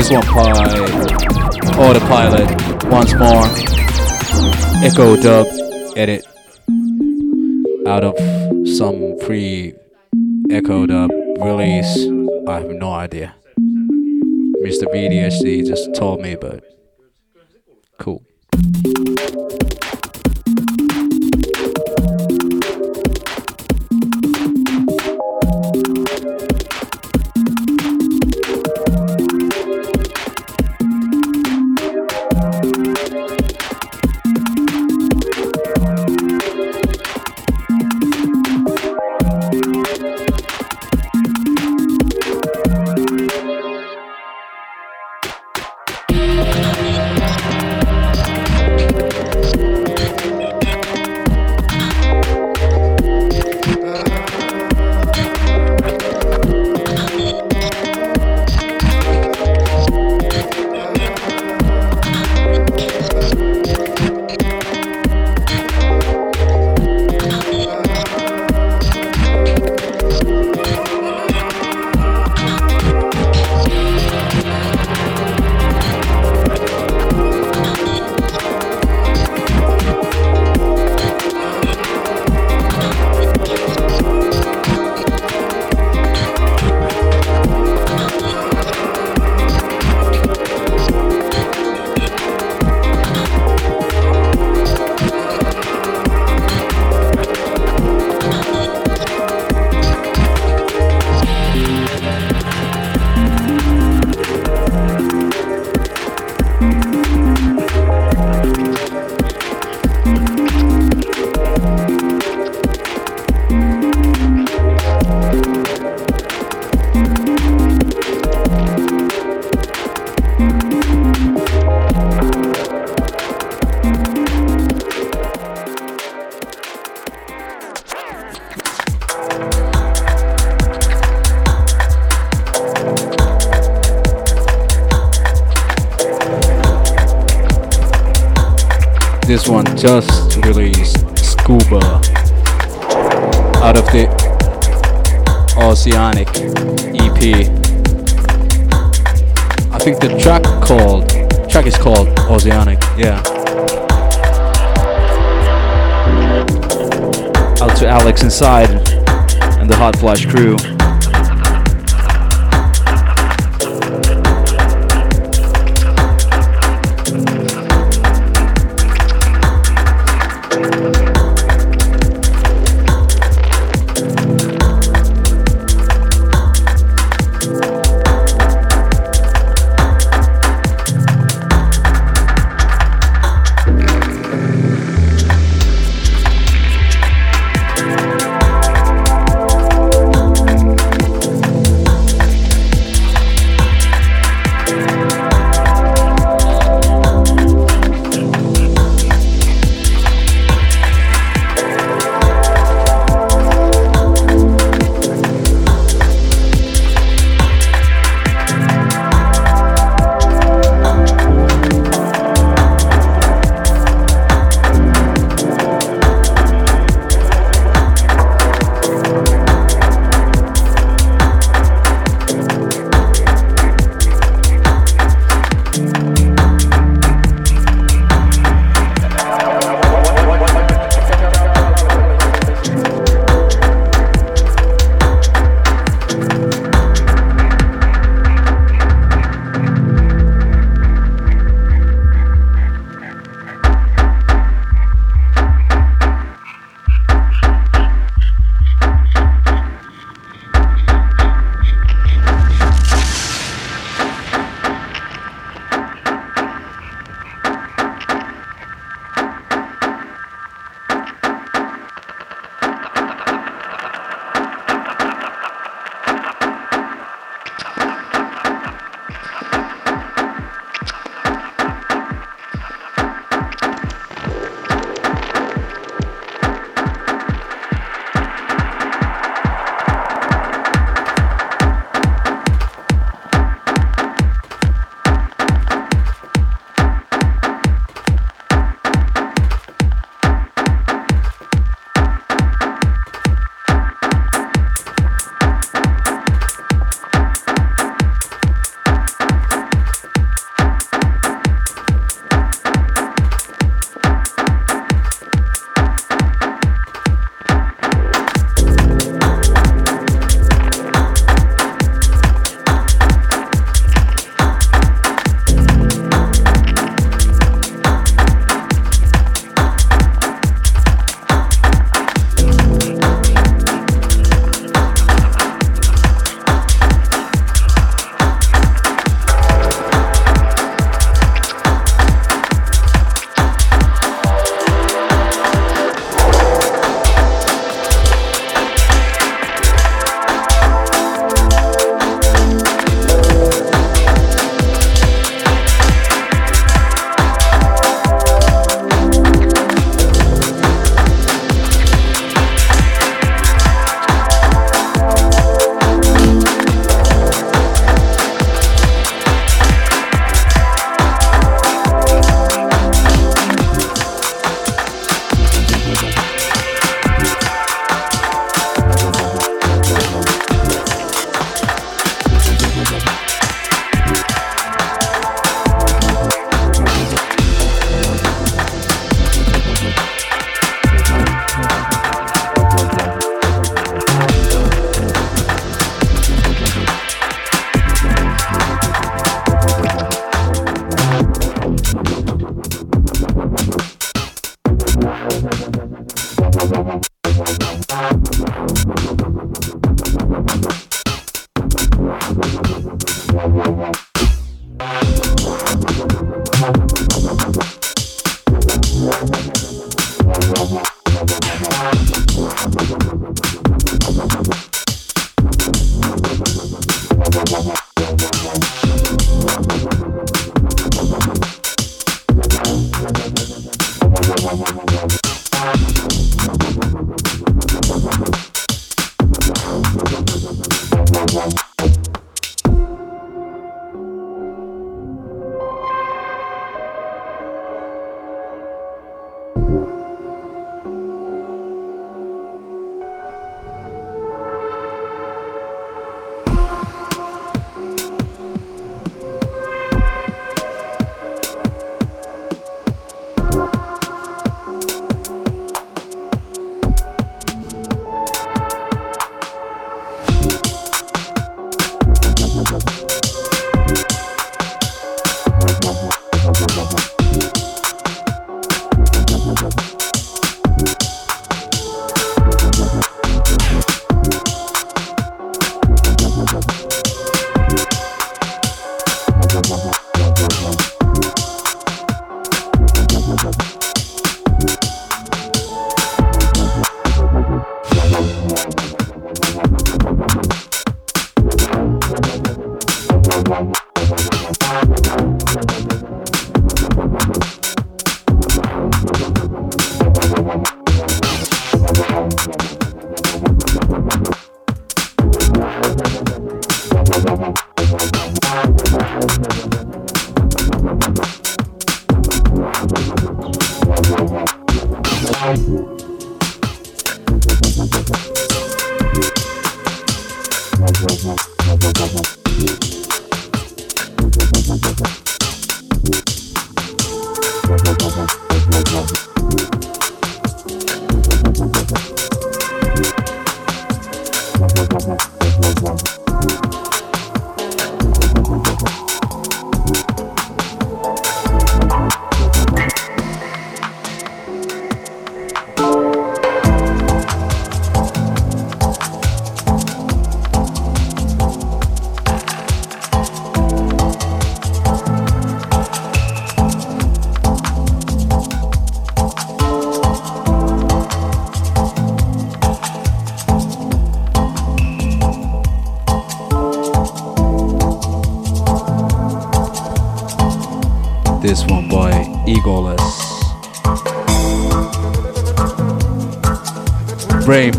This one by Autopilot once more. Echo dub edit out of some free Echo dub release. I have no idea. Mr. VDHD just told me, but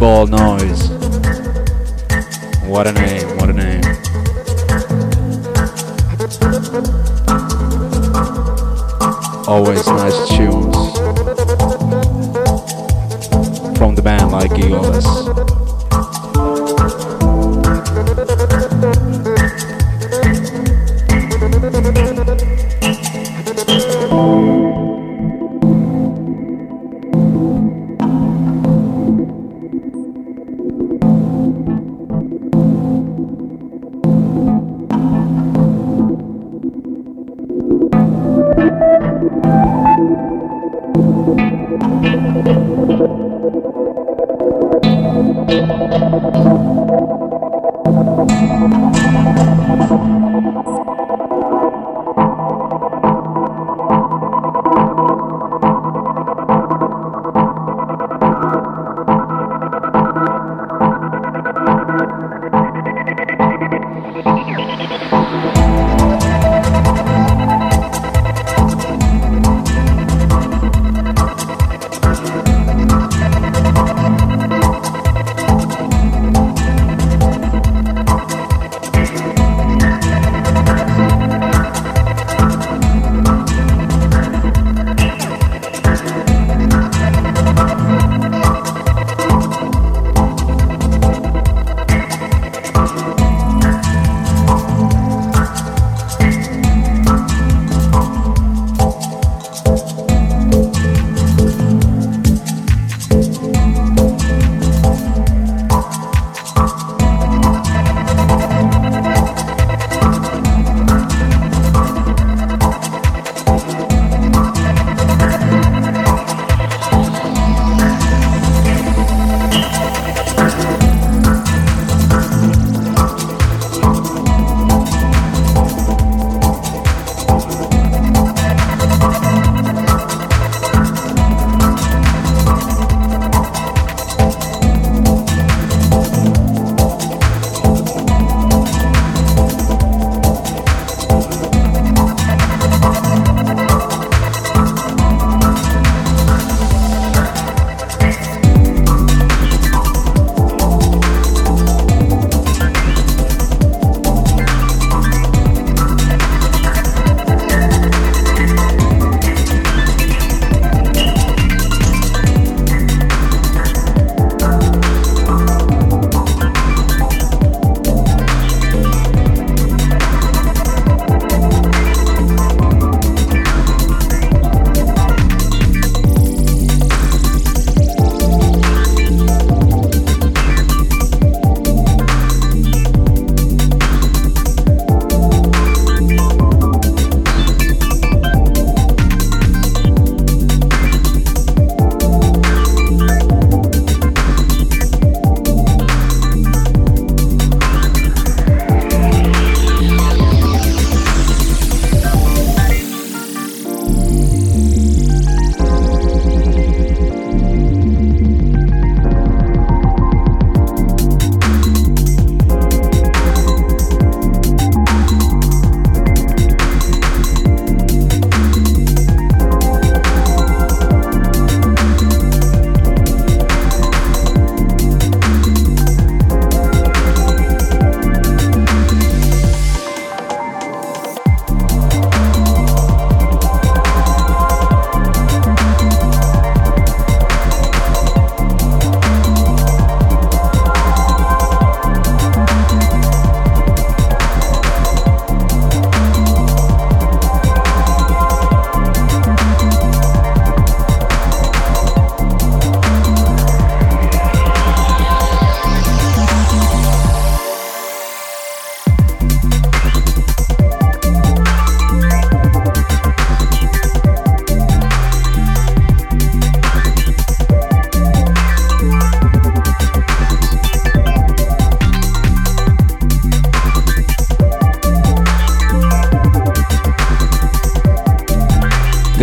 ball noise.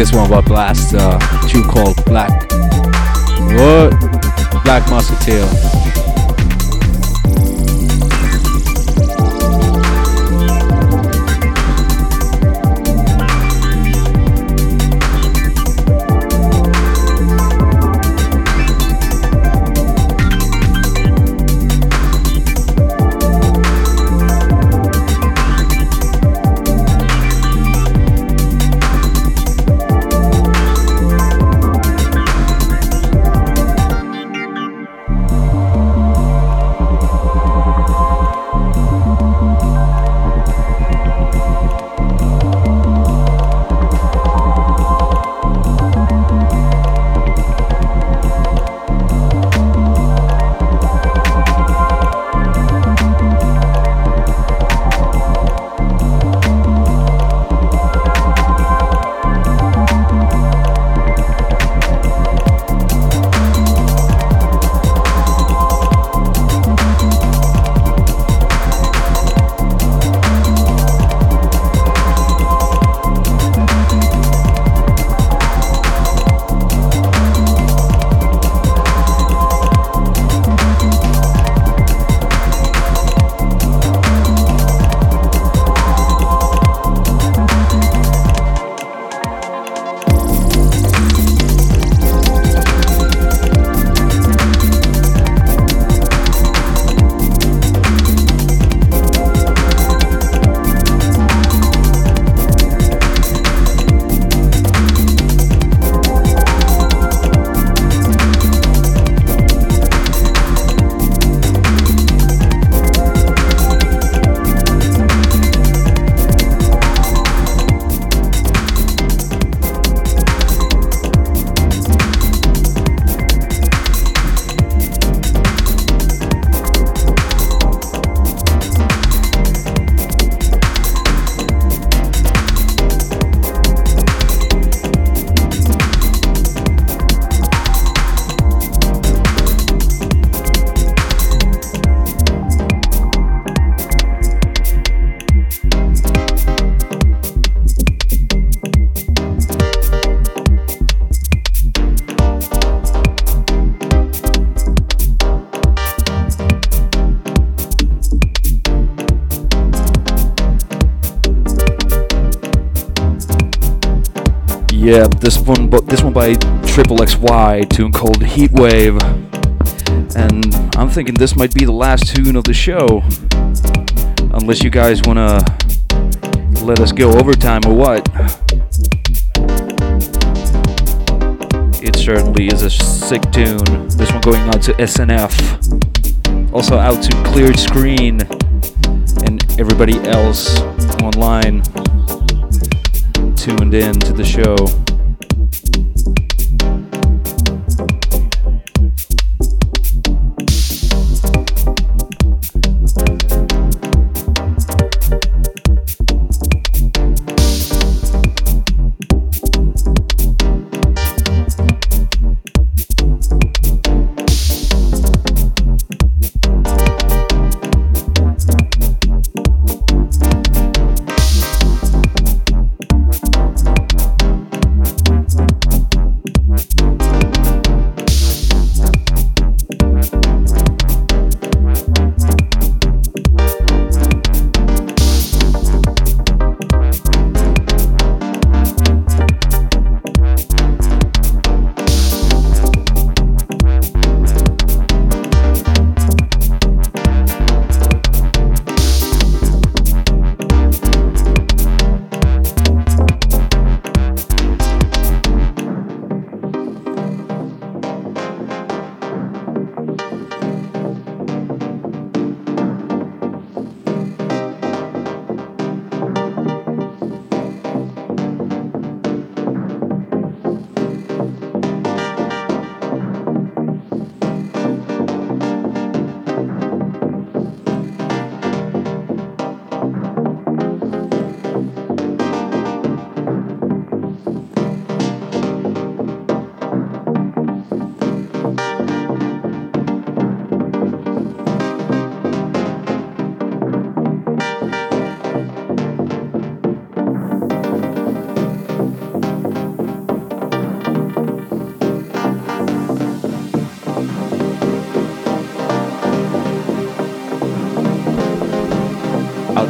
This one by Blast, uh, tune called Black. What? Black Musketeer.
This one, but this one by Triple XY, tune called Heatwave, and I'm thinking this might be the last tune of the show, unless you guys wanna let us go overtime or what. It certainly is a sick tune. This one going out to SNF, also out to Cleared Screen, and everybody else online tuned in to the show.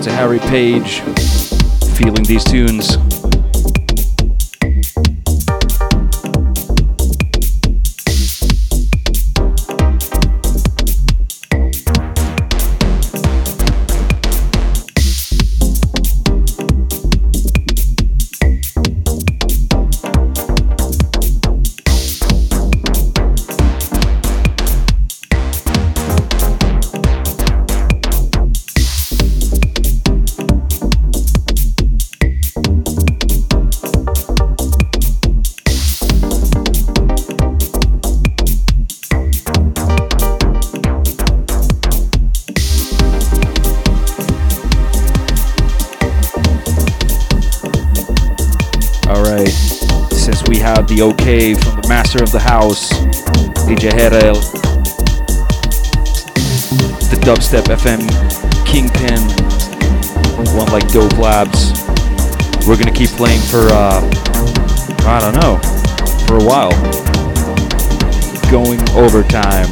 To Harry Page, feeling these tunes. Of the house, DJ Herel, the Dubstep FM Kingpin, one like Dope Labs. We're gonna keep playing for, uh, I don't know, for a while. Going overtime.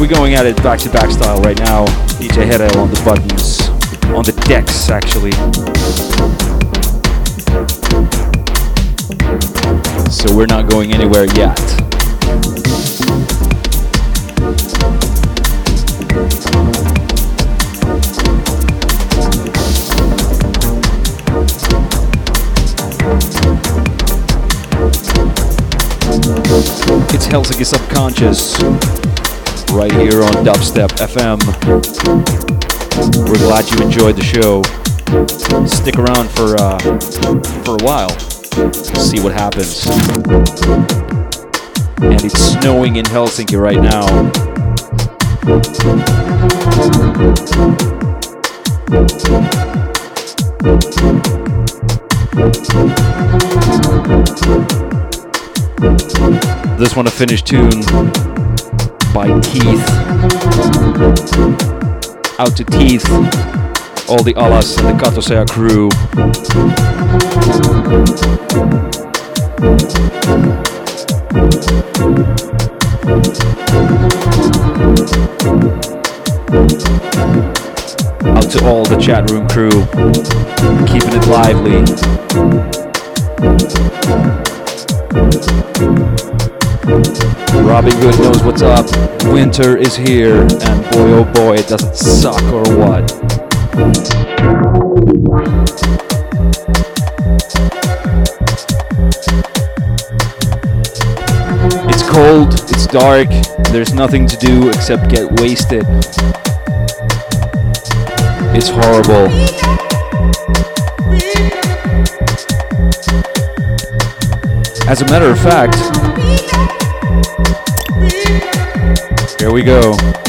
We're going at it back to back style right now. DJ Herel on the buttons, on the decks actually. So we're not going anywhere yet. It's Helsinki Subconscious right here on Dubstep FM. We're glad you enjoyed the show. Stick around for uh, for a while see what happens. And it's snowing in Helsinki right now. This one a Finnish tune by Teeth. Out to Teeth, all the Alas and the Katosea crew. Out to all the chat room crew, keeping it lively. Robin Good knows what's up. Winter is here, and boy oh boy, it doesn't suck or what. Cold, it's dark, there's nothing to do except get wasted. It's horrible. As a matter of fact, here we go.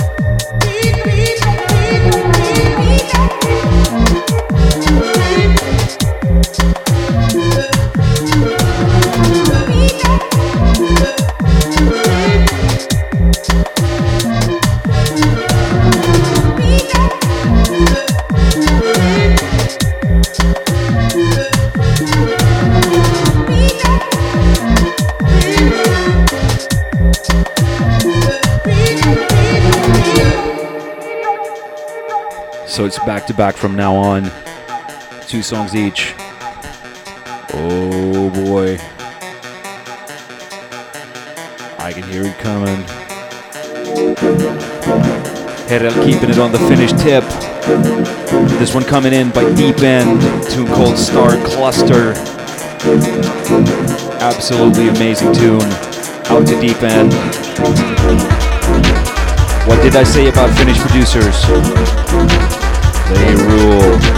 To back from now on. Two songs each. Oh boy. I can hear it coming. Herel keeping it on the Finnish tip. This one coming in by Deep End, tune called Star Cluster. Absolutely amazing tune. Out to Deep End. What did I say about Finnish producers? They rule.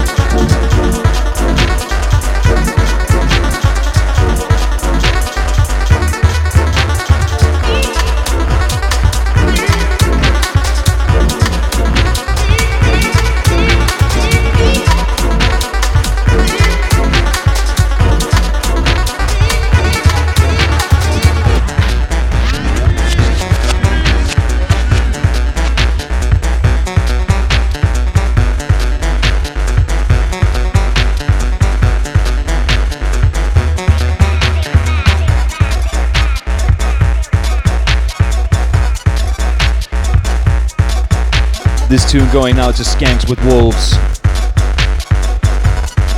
This tune going out to Skanks with Wolves.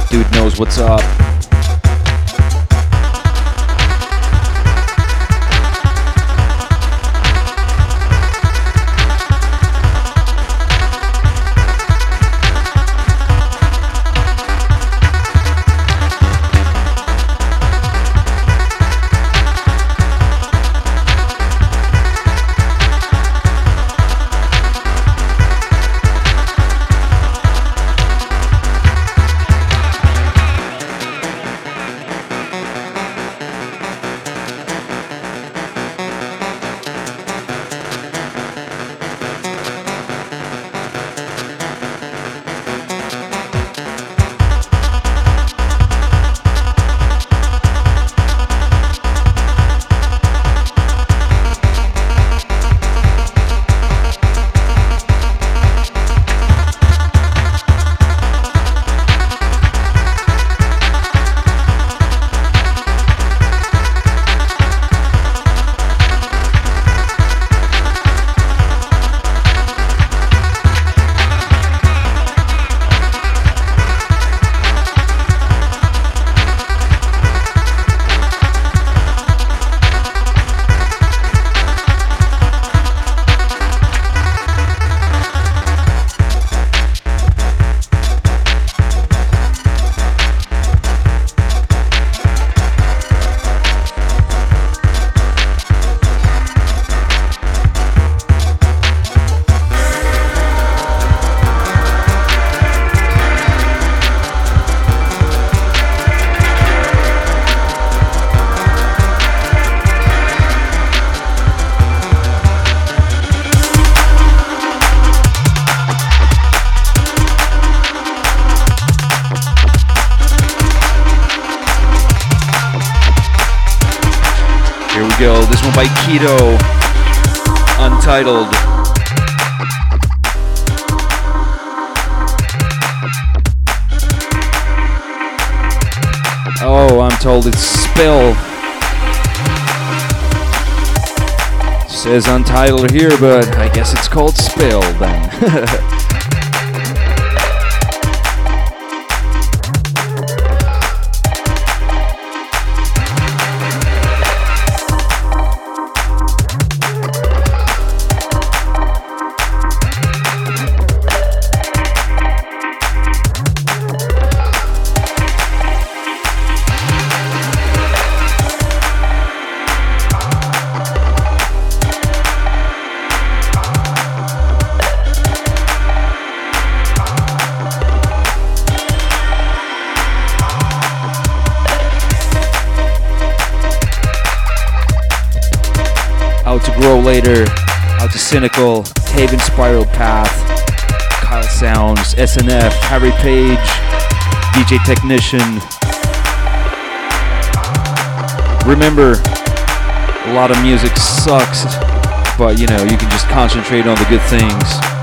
Dude knows what's up. Untitled. Oh, I'm told it's Spill. Says Untitled here, but I guess it's called Spill then. out to Cynical, Haven Spiral Path, Kyle Sounds, SNF, Harry Page, DJ Technician. Remember, a lot of music sucks, but you know, you can just concentrate on the good things.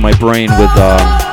my brain with. Um,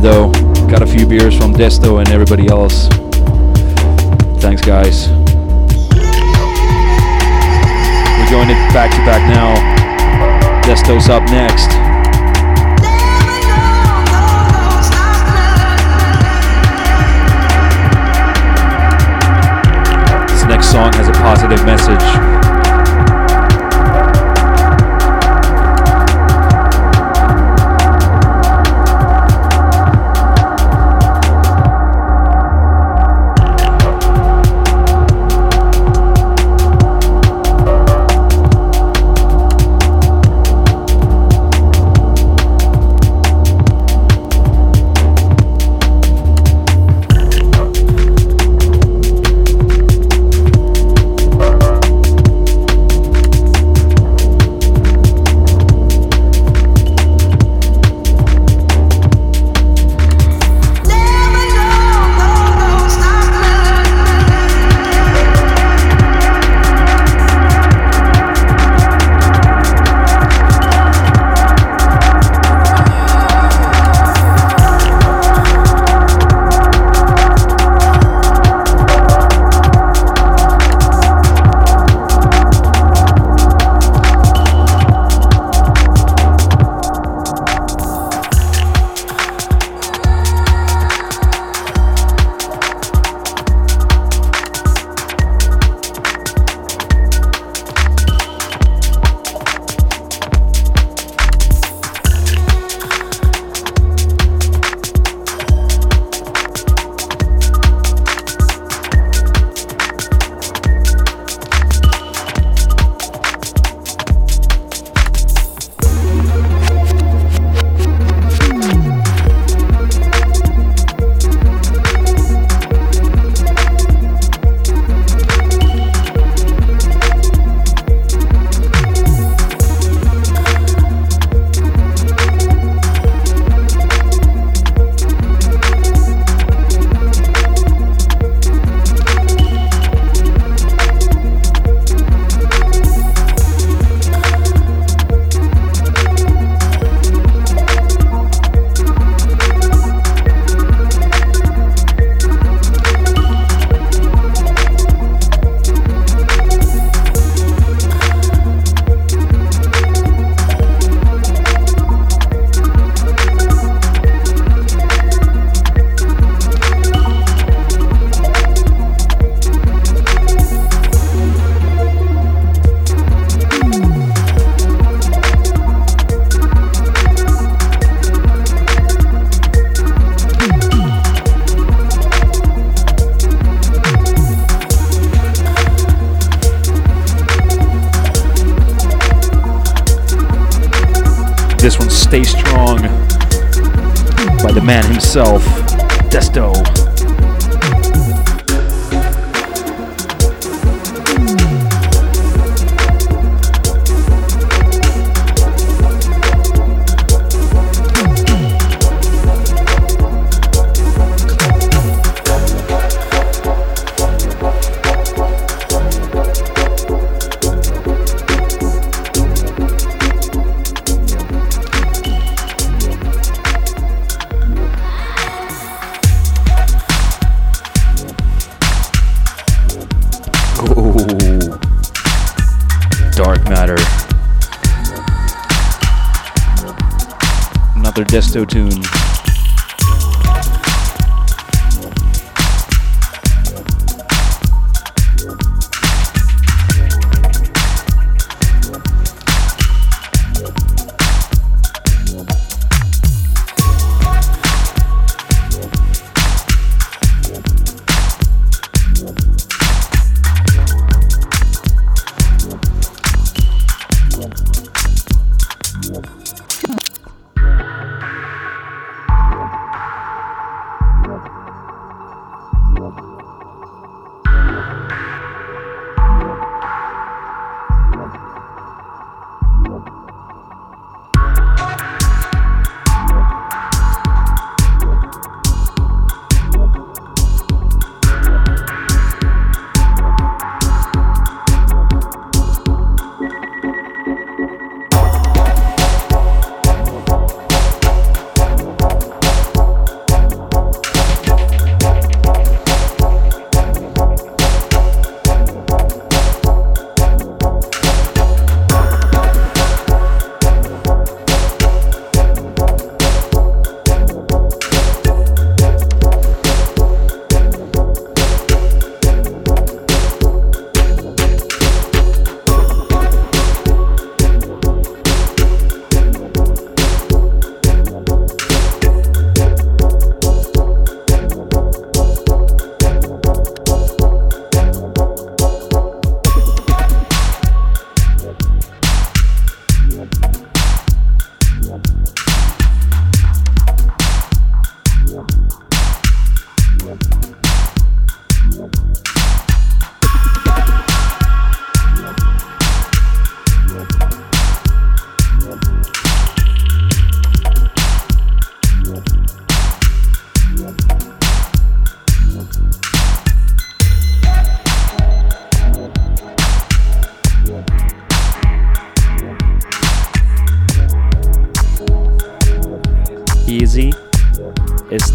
though. Got a few beers from Desto and everybody else.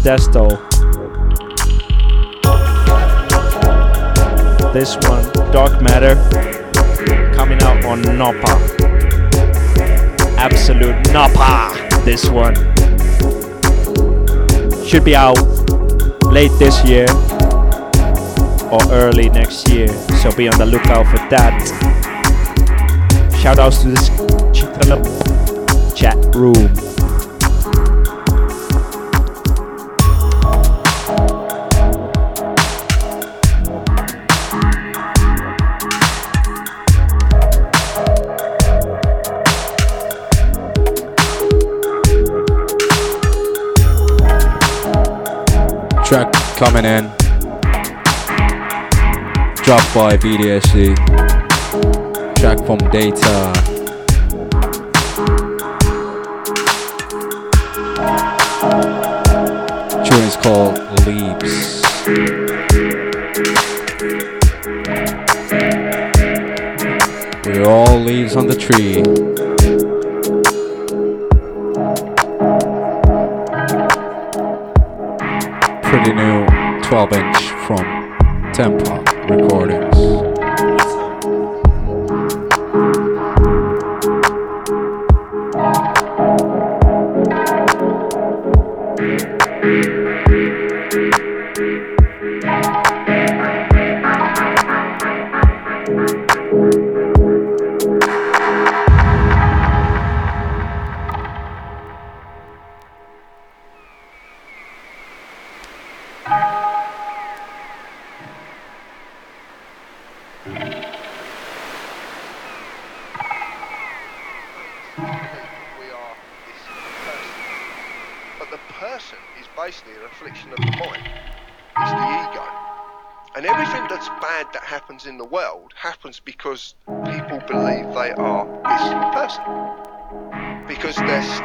Desto.
This one, Dark Matter, coming out on Napa. Absolute Napa, this one. Should be out late this year or early next year, so be on the lookout for that. Shout outs to this chat room.
Coming in. Drop by VDSC. Track from Data. Tune is called Leaves. We're all leaves on the tree. 12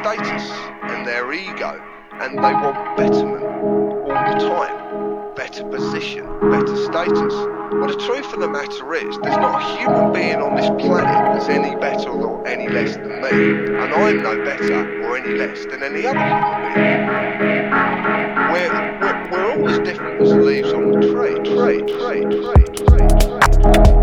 status and their ego, and they want betterment all the time. Better position, better status. Well, the truth of the matter is, there's not a human being on this planet that's any better or any less than me, and I'm no better or any less than any other human being. We're, we're, we're all as different as leaves on the tree, tree, tree, tree, tree, tree.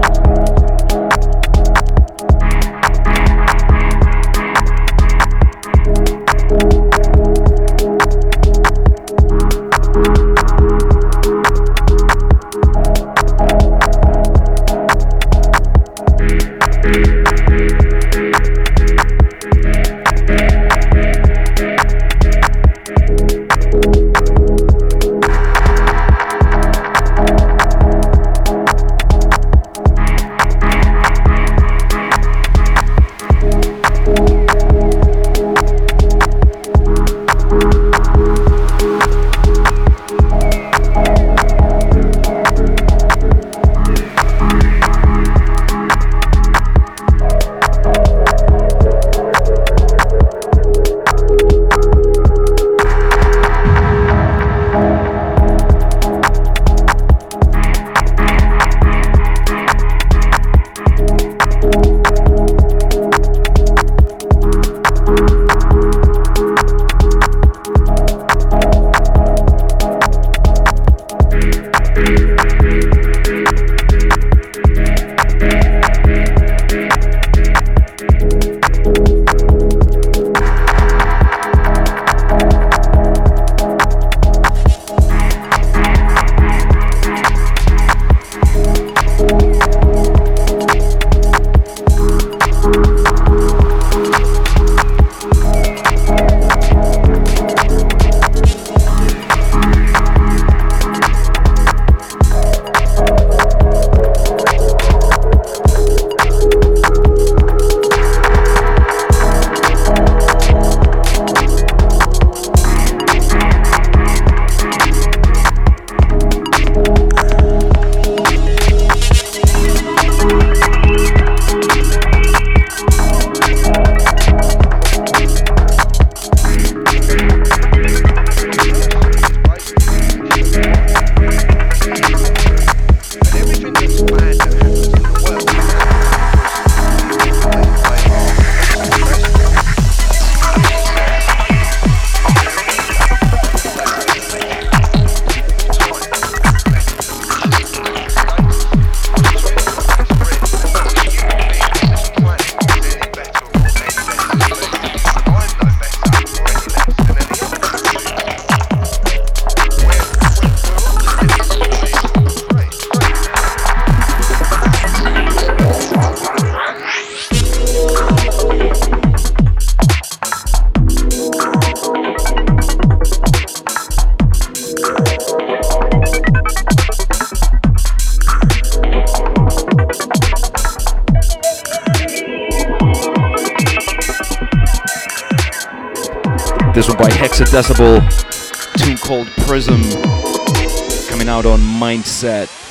Mindset.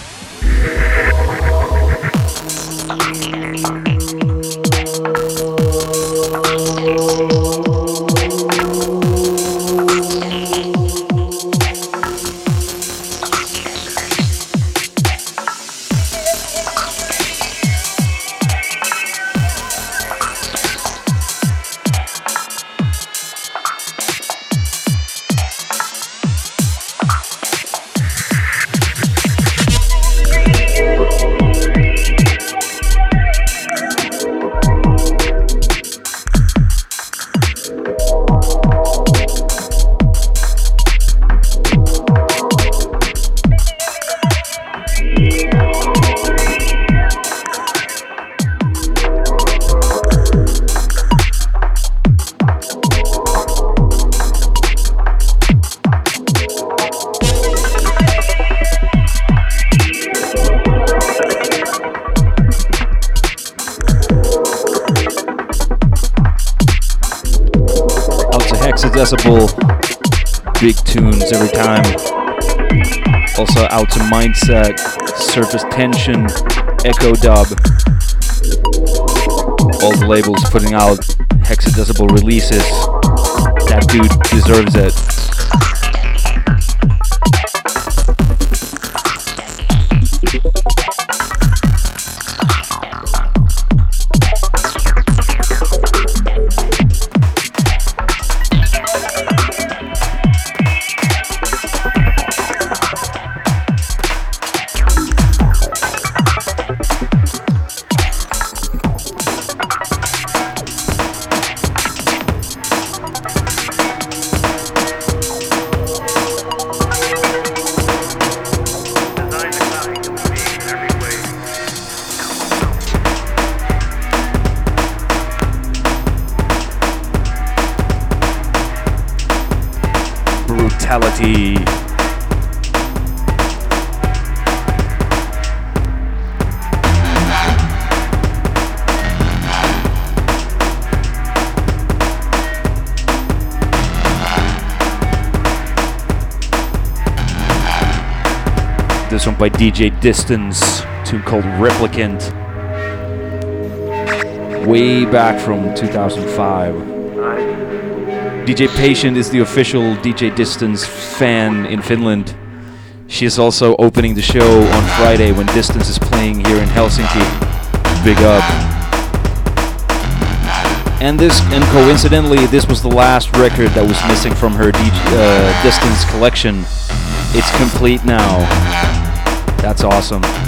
Surface Tension, Echo Dub. All the labels putting out Hexadecibel releases. That dude deserves it. By DJ Distance, tune called Replicant. Way back from 2005. DJ Patient is the official DJ Distance fan in Finland. She is also opening the show on Friday when Distance is playing here in Helsinki. Big up. And this, and coincidentally, this was the last record that was missing from her DJ, uh, Distance collection. It's complete now. That's awesome.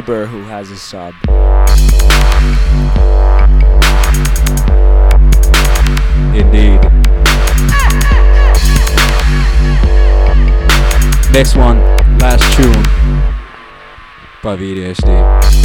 Who has a sub. Indeed. Next one, last tune by VDSD.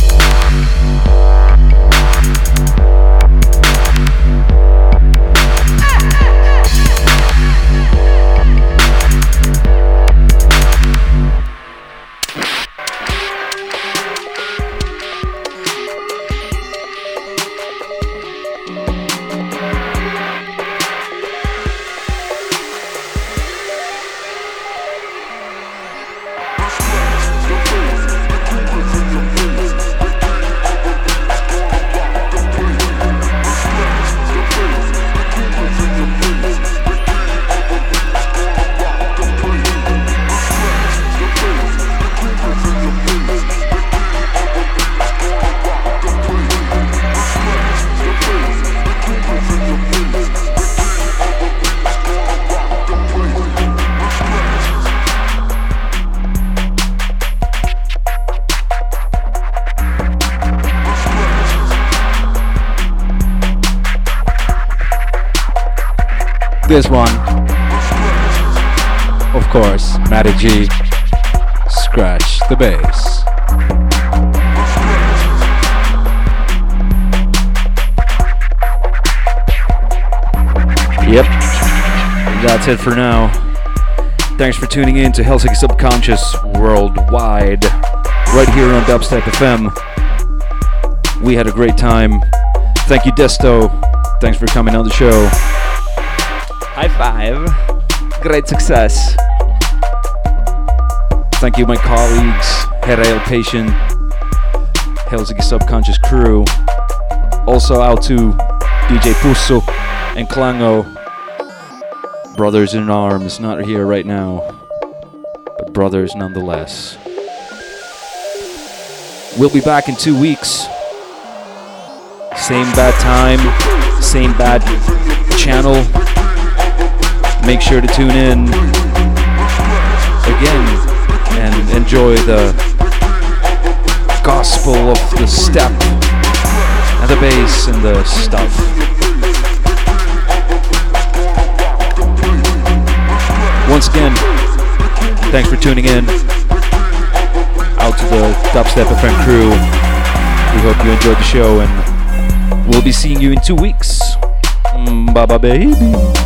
This one, of course, Matty G. Scratch the bass.
Yep. That's it for now. Thanks for tuning in to Helsinki Subconscious Worldwide, right here on Dubstep FM. We had a great time. Thank you, Desto. Thanks for coming on the show.
Five.
Great success. Thank you, my colleagues, Herail Patient, Helsinki Subconscious crew. Also out to DJ Pusso and Klango. Brothers in arms, not here right now, but brothers nonetheless. We'll be back in two weeks. Same bad time, same bad channel. Make sure to tune in again and enjoy the gospel of the step and the bass and the stuff. Once again, thanks for tuning in. Out to the Dubstep FM crew. We hope you enjoyed the show and We'll be seeing you in two weeks. Mm, bye bye, baby.